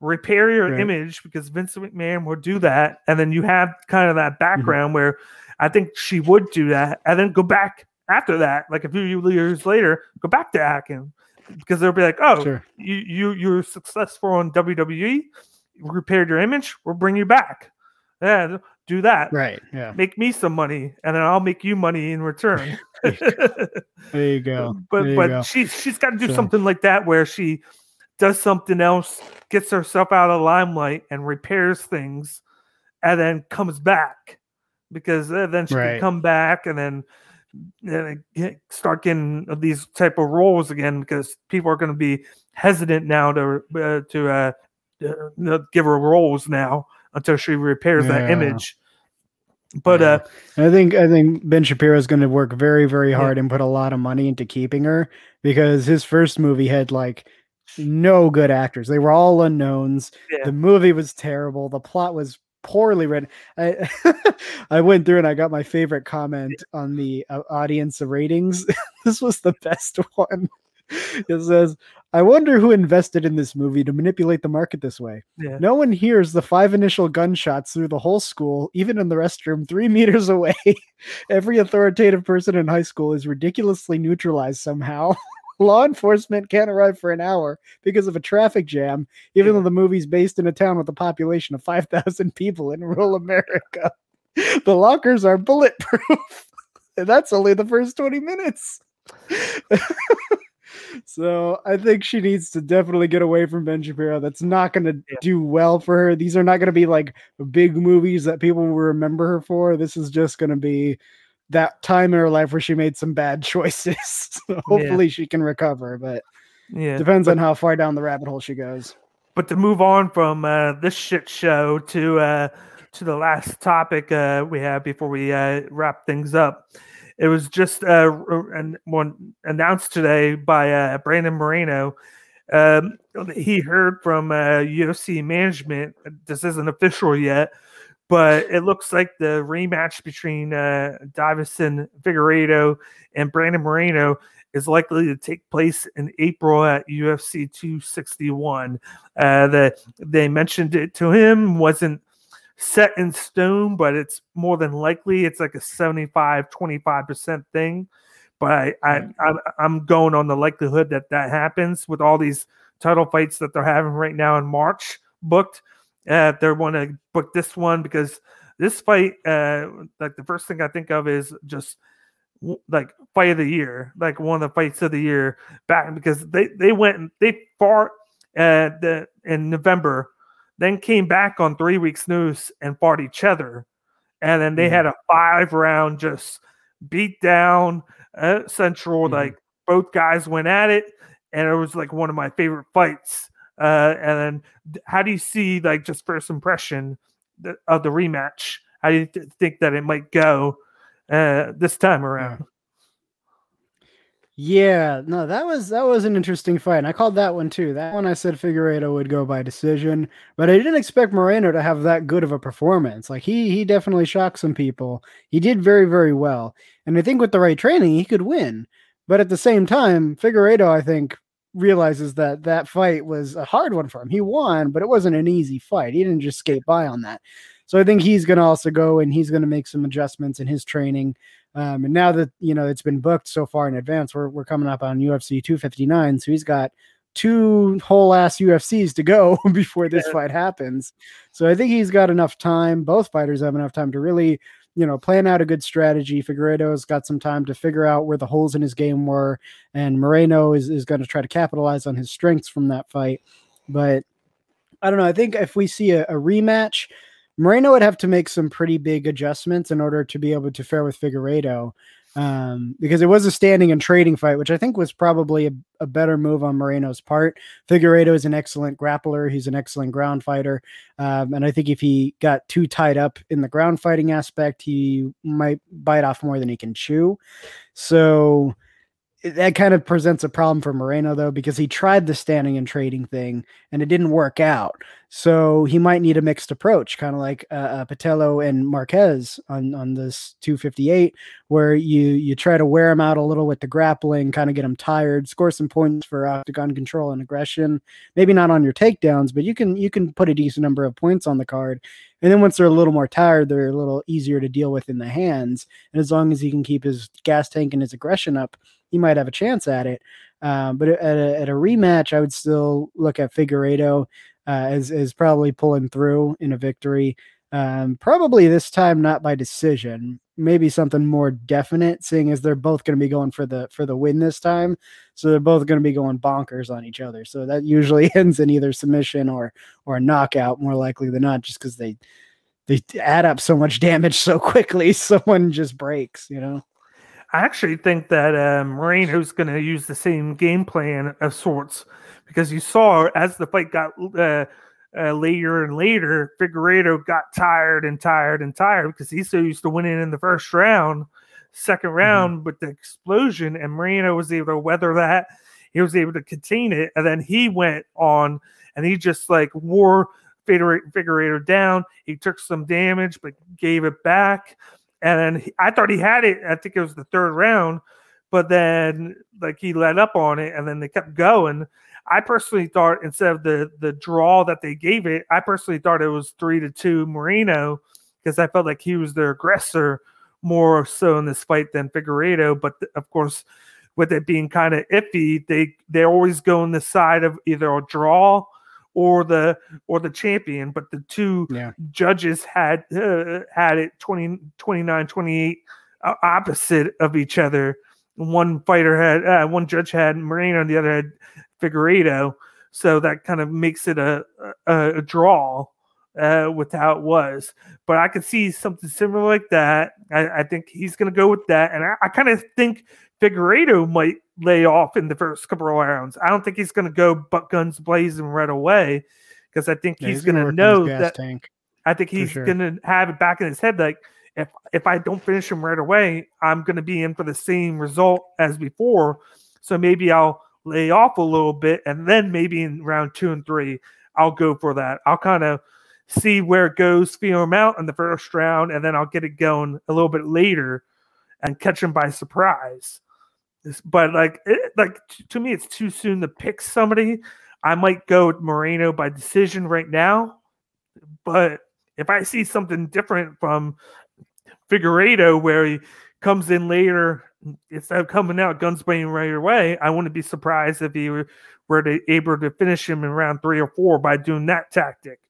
repair your Right. image because Vince McMahon will do that. And then you have kind of Mm-hmm. that background where I think she would do that and then go back after that, like a few years later, go back to acting because they'll be like, oh, sure. you, you, you're successful on WWE, repaired your image, we'll bring you back. Yeah, do that. Right. Yeah. Make me some money and then I'll make you money in return. There you go. but you but go. she she's got to do So- something like that where she does something else, gets herself out of the limelight, and repairs things, and then comes back because uh, then she Right. can come back and then then start getting these type of roles again because people are going to be hesitant now to uh, to uh, uh, give her roles now until she repairs that image. But uh, I think I think Ben Shapiro is going to work very very hard yeah. and put a lot of money into keeping her because his first movie had like no good actors. They were all unknowns. Yeah. The movie was terrible. The plot was poorly written. I I went through and I got my favorite comment on the uh, audience ratings. this was the best one. It says, "I wonder who invested in this movie to manipulate the market this way. Yeah. No one hears the five initial gunshots through the whole school, even in the restroom three meters away. Every authoritative person in high school is ridiculously neutralized somehow." law enforcement can't arrive for an hour because of a traffic jam, even though the movie's based in a town with a population of 5,000 people in rural America. The lockers are bulletproof. and that's only the first 20 minutes. So I think she needs to definitely get away from Ben Shapiro. That's not going to yeah. do well for her. These are not going to be like big movies that people will remember her for. This is just going to be that time in her life where she made some bad choices. so hopefully yeah. she can recover, but yeah, depends but, on how far down the rabbit hole she goes. But to move on from uh, this shit show to uh, to the last topic uh, we have before we uh, wrap things up, it was just uh, one announced today by uh, Brandon Moreno. Um, he heard from uh, UFC management. This isn't official yet, but it looks like the rematch between uh, Deiveson Figueiredo and Brandon Moreno is likely to take place in April at UFC 261. Uh, the, they mentioned it to him, wasn't set in stone, but it's more than likely it's like a 75 25% thing. But I, I, I, am going on the likelihood that that happens with all these title fights that they're having right now in March booked uh, they want to book this one because this fight, uh, like the first thing I think of is just like fight of the year, like one of the fights of the year back because they they went they fought uh, the in November, then came back on three weeks news and fought each other, and then they mm-hmm. had a five round just beat down uh, Central. Mm-hmm. Like both guys went at it, and it was like one of my favorite fights uh, and then, how do you see like just first impression of the rematch? How do you th- think that it might go uh, this time around? Yeah, no, that was that was an interesting fight. And I called that one too. That one I said Figueiredo would go by decision, but I didn't expect Moreno to have that good of a performance. Like he he definitely shocked some people. He did very very well, and I think with the right training he could win. But at the same time, Figueiredo I think realizes that that fight was a hard one for him. He won, but it wasn't an easy fight. He didn't just skate by on that. So I think he's going to also go and he's going to make some adjustments in his training. Um, and now that you know it's been booked so far in advance, we're we're coming up on UFC 259. So he's got two whole ass UFCs to go before this yeah. fight happens. So I think he's got enough time. Both fighters have enough time to really you know, plan out a good strategy. Figueiredo's got some time to figure out where the holes in his game were, and Moreno is, is going to try to capitalize on his strengths from that fight. But I don't know. I think if we see a, a rematch, Moreno would have to make some pretty big adjustments in order to be able to fare with Figueiredo um, because it was a standing and trading fight, which I think was probably a, a, better move on Moreno's part. Figueiredo is an excellent grappler; he's an excellent ground fighter, um, and I think if he got too tied up in the ground fighting aspect, he might bite off more than he can chew. So that kind of presents a problem for Moreno though because he tried the standing and trading thing and it didn't work out. So he might need a mixed approach, kind of like uh, uh, Pitolo and Marquez on on this 258, where you you try to wear him out a little with the grappling, kind of get him tired, score some points for octagon control and aggression. Maybe not on your takedowns, but you can you can put a decent number of points on the card. And then once they're a little more tired, they're a little easier to deal with in the hands. And as long as he can keep his gas tank and his aggression up, he might have a chance at it. Um, but at a, at a, rematch, I would still look at Figueiredo uh, as as probably pulling through in a victory. Um, probably this time not by decision, maybe something more definite, seeing as they're both going to be going for the for the win this time. So they're both going to be going bonkers on each other. So that usually ends in either submission or or a knockout, more likely than not, just because they they add up so much damage so quickly. Someone just breaks, you know. I actually think that uh, Moreno's going to use the same game plan of sorts because you saw as the fight got uh, uh, later and later, Figueiredo got tired and tired and tired because he's so used to winning in the first round, second Mm-hmm. round with the explosion, and Moreno was able to weather that. He was able to contain it, and then he went on and he just like wore Figueiredo down. He took some damage, but gave it back. And then he, I thought he had it. I think it was the third round, but then like he let up on it, and then they kept going. I personally thought instead of the the draw that they gave it, I personally thought it was three to two Moreno because I felt like he was the aggressor more so in this fight than Figueiredo. But th- of course, with it being kind of iffy, they they always go on the side of either a draw or the or the champion. But the two Yeah. judges had uh, had it 20, 29, 28 uh, opposite of each other. One fighter had uh, one judge had Moreno, and the other had Figueiredo. So that kind of makes it a a, a draw uh, with how it was. But I could see something similar like that. I, I think he's going to go with that, and I, I kind of think Figueiredo might lay off in the first couple of rounds. I don't think he's going to go butt guns blazing right away because I think Yeah, he's, gonna going to know that. tank. I think he's sure. going to have it back in his head like if if I don't finish him right away, I'm going to be in for the same result as before. So maybe I'll lay off a little bit, and then maybe in round two and three, I'll go for that. I'll kind of see where it goes, feel him out in the first round, and then I'll get it going a little bit later and catch him by surprise. But like, it, like to me, it's too soon to pick somebody. I might go with Moreno by decision right now, but if I see something different from Figueiredo, where he comes in later instead of coming out guns blazing right away, I wouldn't be surprised if he were, were to, able to finish him in round three or four by doing that tactic.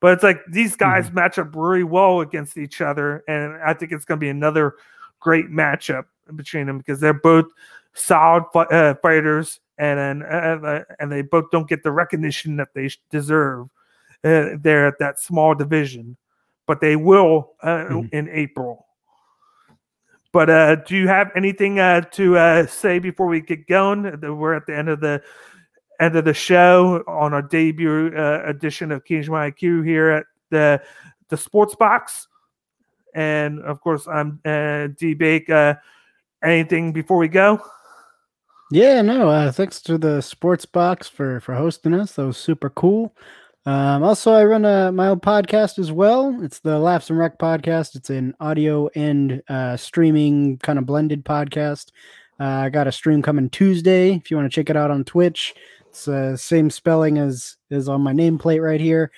But it's like these mm-hmm. guys match up really well against each other, and I think it's going to be another great matchup between them because they're both solid uh, fighters, and and, uh, and they both don't get the recognition that they deserve. Uh, they're at that small division, but they will uh, Mhm. in April. But uh, do you have anything uh, to uh, say before we get going? We're at the end of the end of the show on our debut uh, edition of Cage My IQ here at the the Sports Box, and of course I'm uh, D Bake. Uh, anything before we go? Yeah, no. Uh, thanks to the Sports Box for for hosting us. That was super cool. Um, also, I run a, my own podcast as well. It's the Laughs and Rec podcast. It's an audio and uh, streaming kind of blended podcast. Uh, I got a stream coming Tuesday. If you want to check it out on Twitch, it's uh, same spelling as is on my nameplate right here.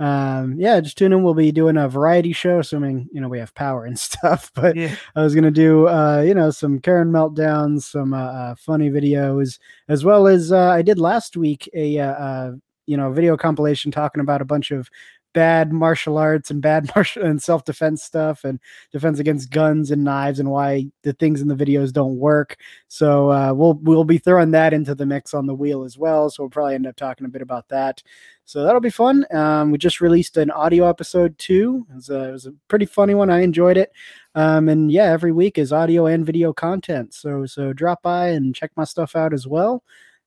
Um, yeah, just tune in. We'll be doing a variety show, assuming you know we have power and stuff. But Yeah, I was gonna do, uh, you know, some Karen meltdowns, some uh, uh, funny videos, as well as uh, I did last week a, uh, uh, you know, video compilation talking about a bunch of bad martial arts and bad martial and self defense stuff and defense against guns and knives and why the things in the videos don't work. So uh, we'll we'll be throwing that into the mix on the wheel as well. So we'll probably end up talking a bit about that. So that'll be fun. Um, we just released an audio episode too. It was, a, it was a pretty funny one. I enjoyed it. Um, and yeah, every week is audio and video content. So so drop by and check my stuff out as well.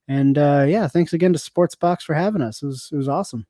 And uh, yeah, thanks again to Sportsbox for having us. It was it was awesome.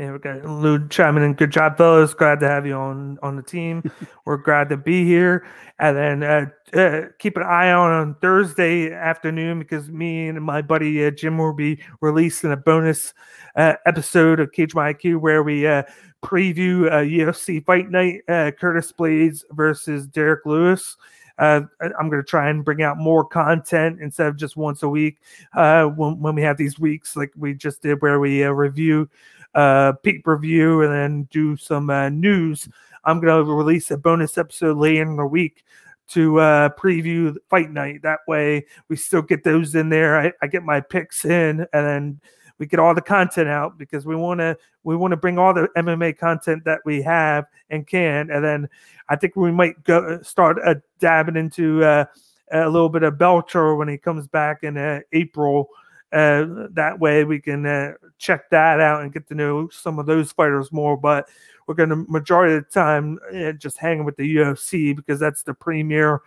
Yeah, we got Lou chiming in. Good job, fellas. Glad to have you on on the team. We're glad to be here. And then uh, uh, keep an eye on on Thursday afternoon because me and my buddy uh, Jim will be releasing a bonus uh, episode of Cage My IQ where we uh, preview uh, UFC Fight Night, uh, Curtis Blaydes versus Derrick Lewis. Uh, I'm going to try and bring out more content instead of just once a week. Uh, when, when we have these weeks like we just did, where we uh, review uh peak review and then do some uh, news. I'm going to release a bonus episode later in the week to uh preview fight night. That way we still get those in there. I, I get my picks in and then we get all the content out because we want to we want to bring all the mma content that we have and can. And then i think we might go start uh, dabbing into uh, a little bit of Bellator when he comes back in uh, april uh, that way we can uh, check that out and get to know some of those fighters more. But we're going to majority of the time uh, just hanging with the UFC because that's the premier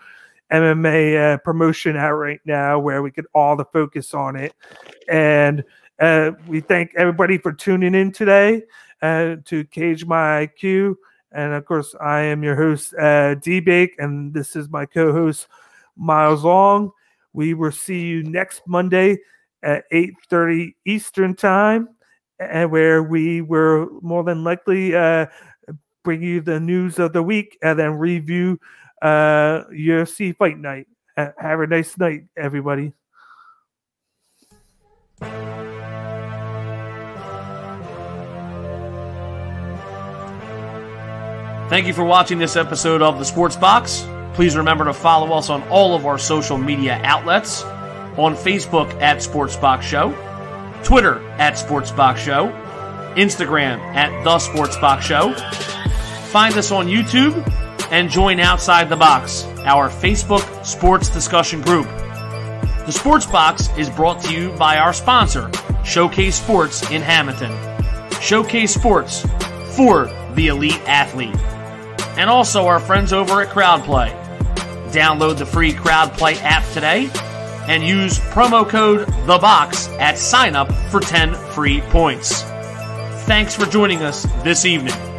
MMA uh, promotion out right now where we get all the focus on it. And Uh, we thank everybody for tuning in today uh, to Cage My IQ. And of course, I am your host, D Bake, and this is my co host, Miles Long. We will see you next Monday at 8.30 Eastern Time, and where we will more than likely uh, bring you the news of the week and then review uh, UFC Fight Night. Have a nice night, everybody. Thank you for watching this episode of The Sports Box. Please remember to follow us on all of our social media outlets on Facebook at Sportsbox Show, Twitter at Sportsbox Show, Instagram at The Sportsbox Show. Find us on YouTube and join Outside the Box, our Facebook sports discussion group. The Sports Box is brought to you by our sponsor, Showcase Sports in Hamilton. Showcase Sports for the elite athlete. And also our friends over at CrowdPlay. Download the free CrowdPlay app today and use promo code THEBOX at sign up for 10 free points. Thanks for joining us this evening.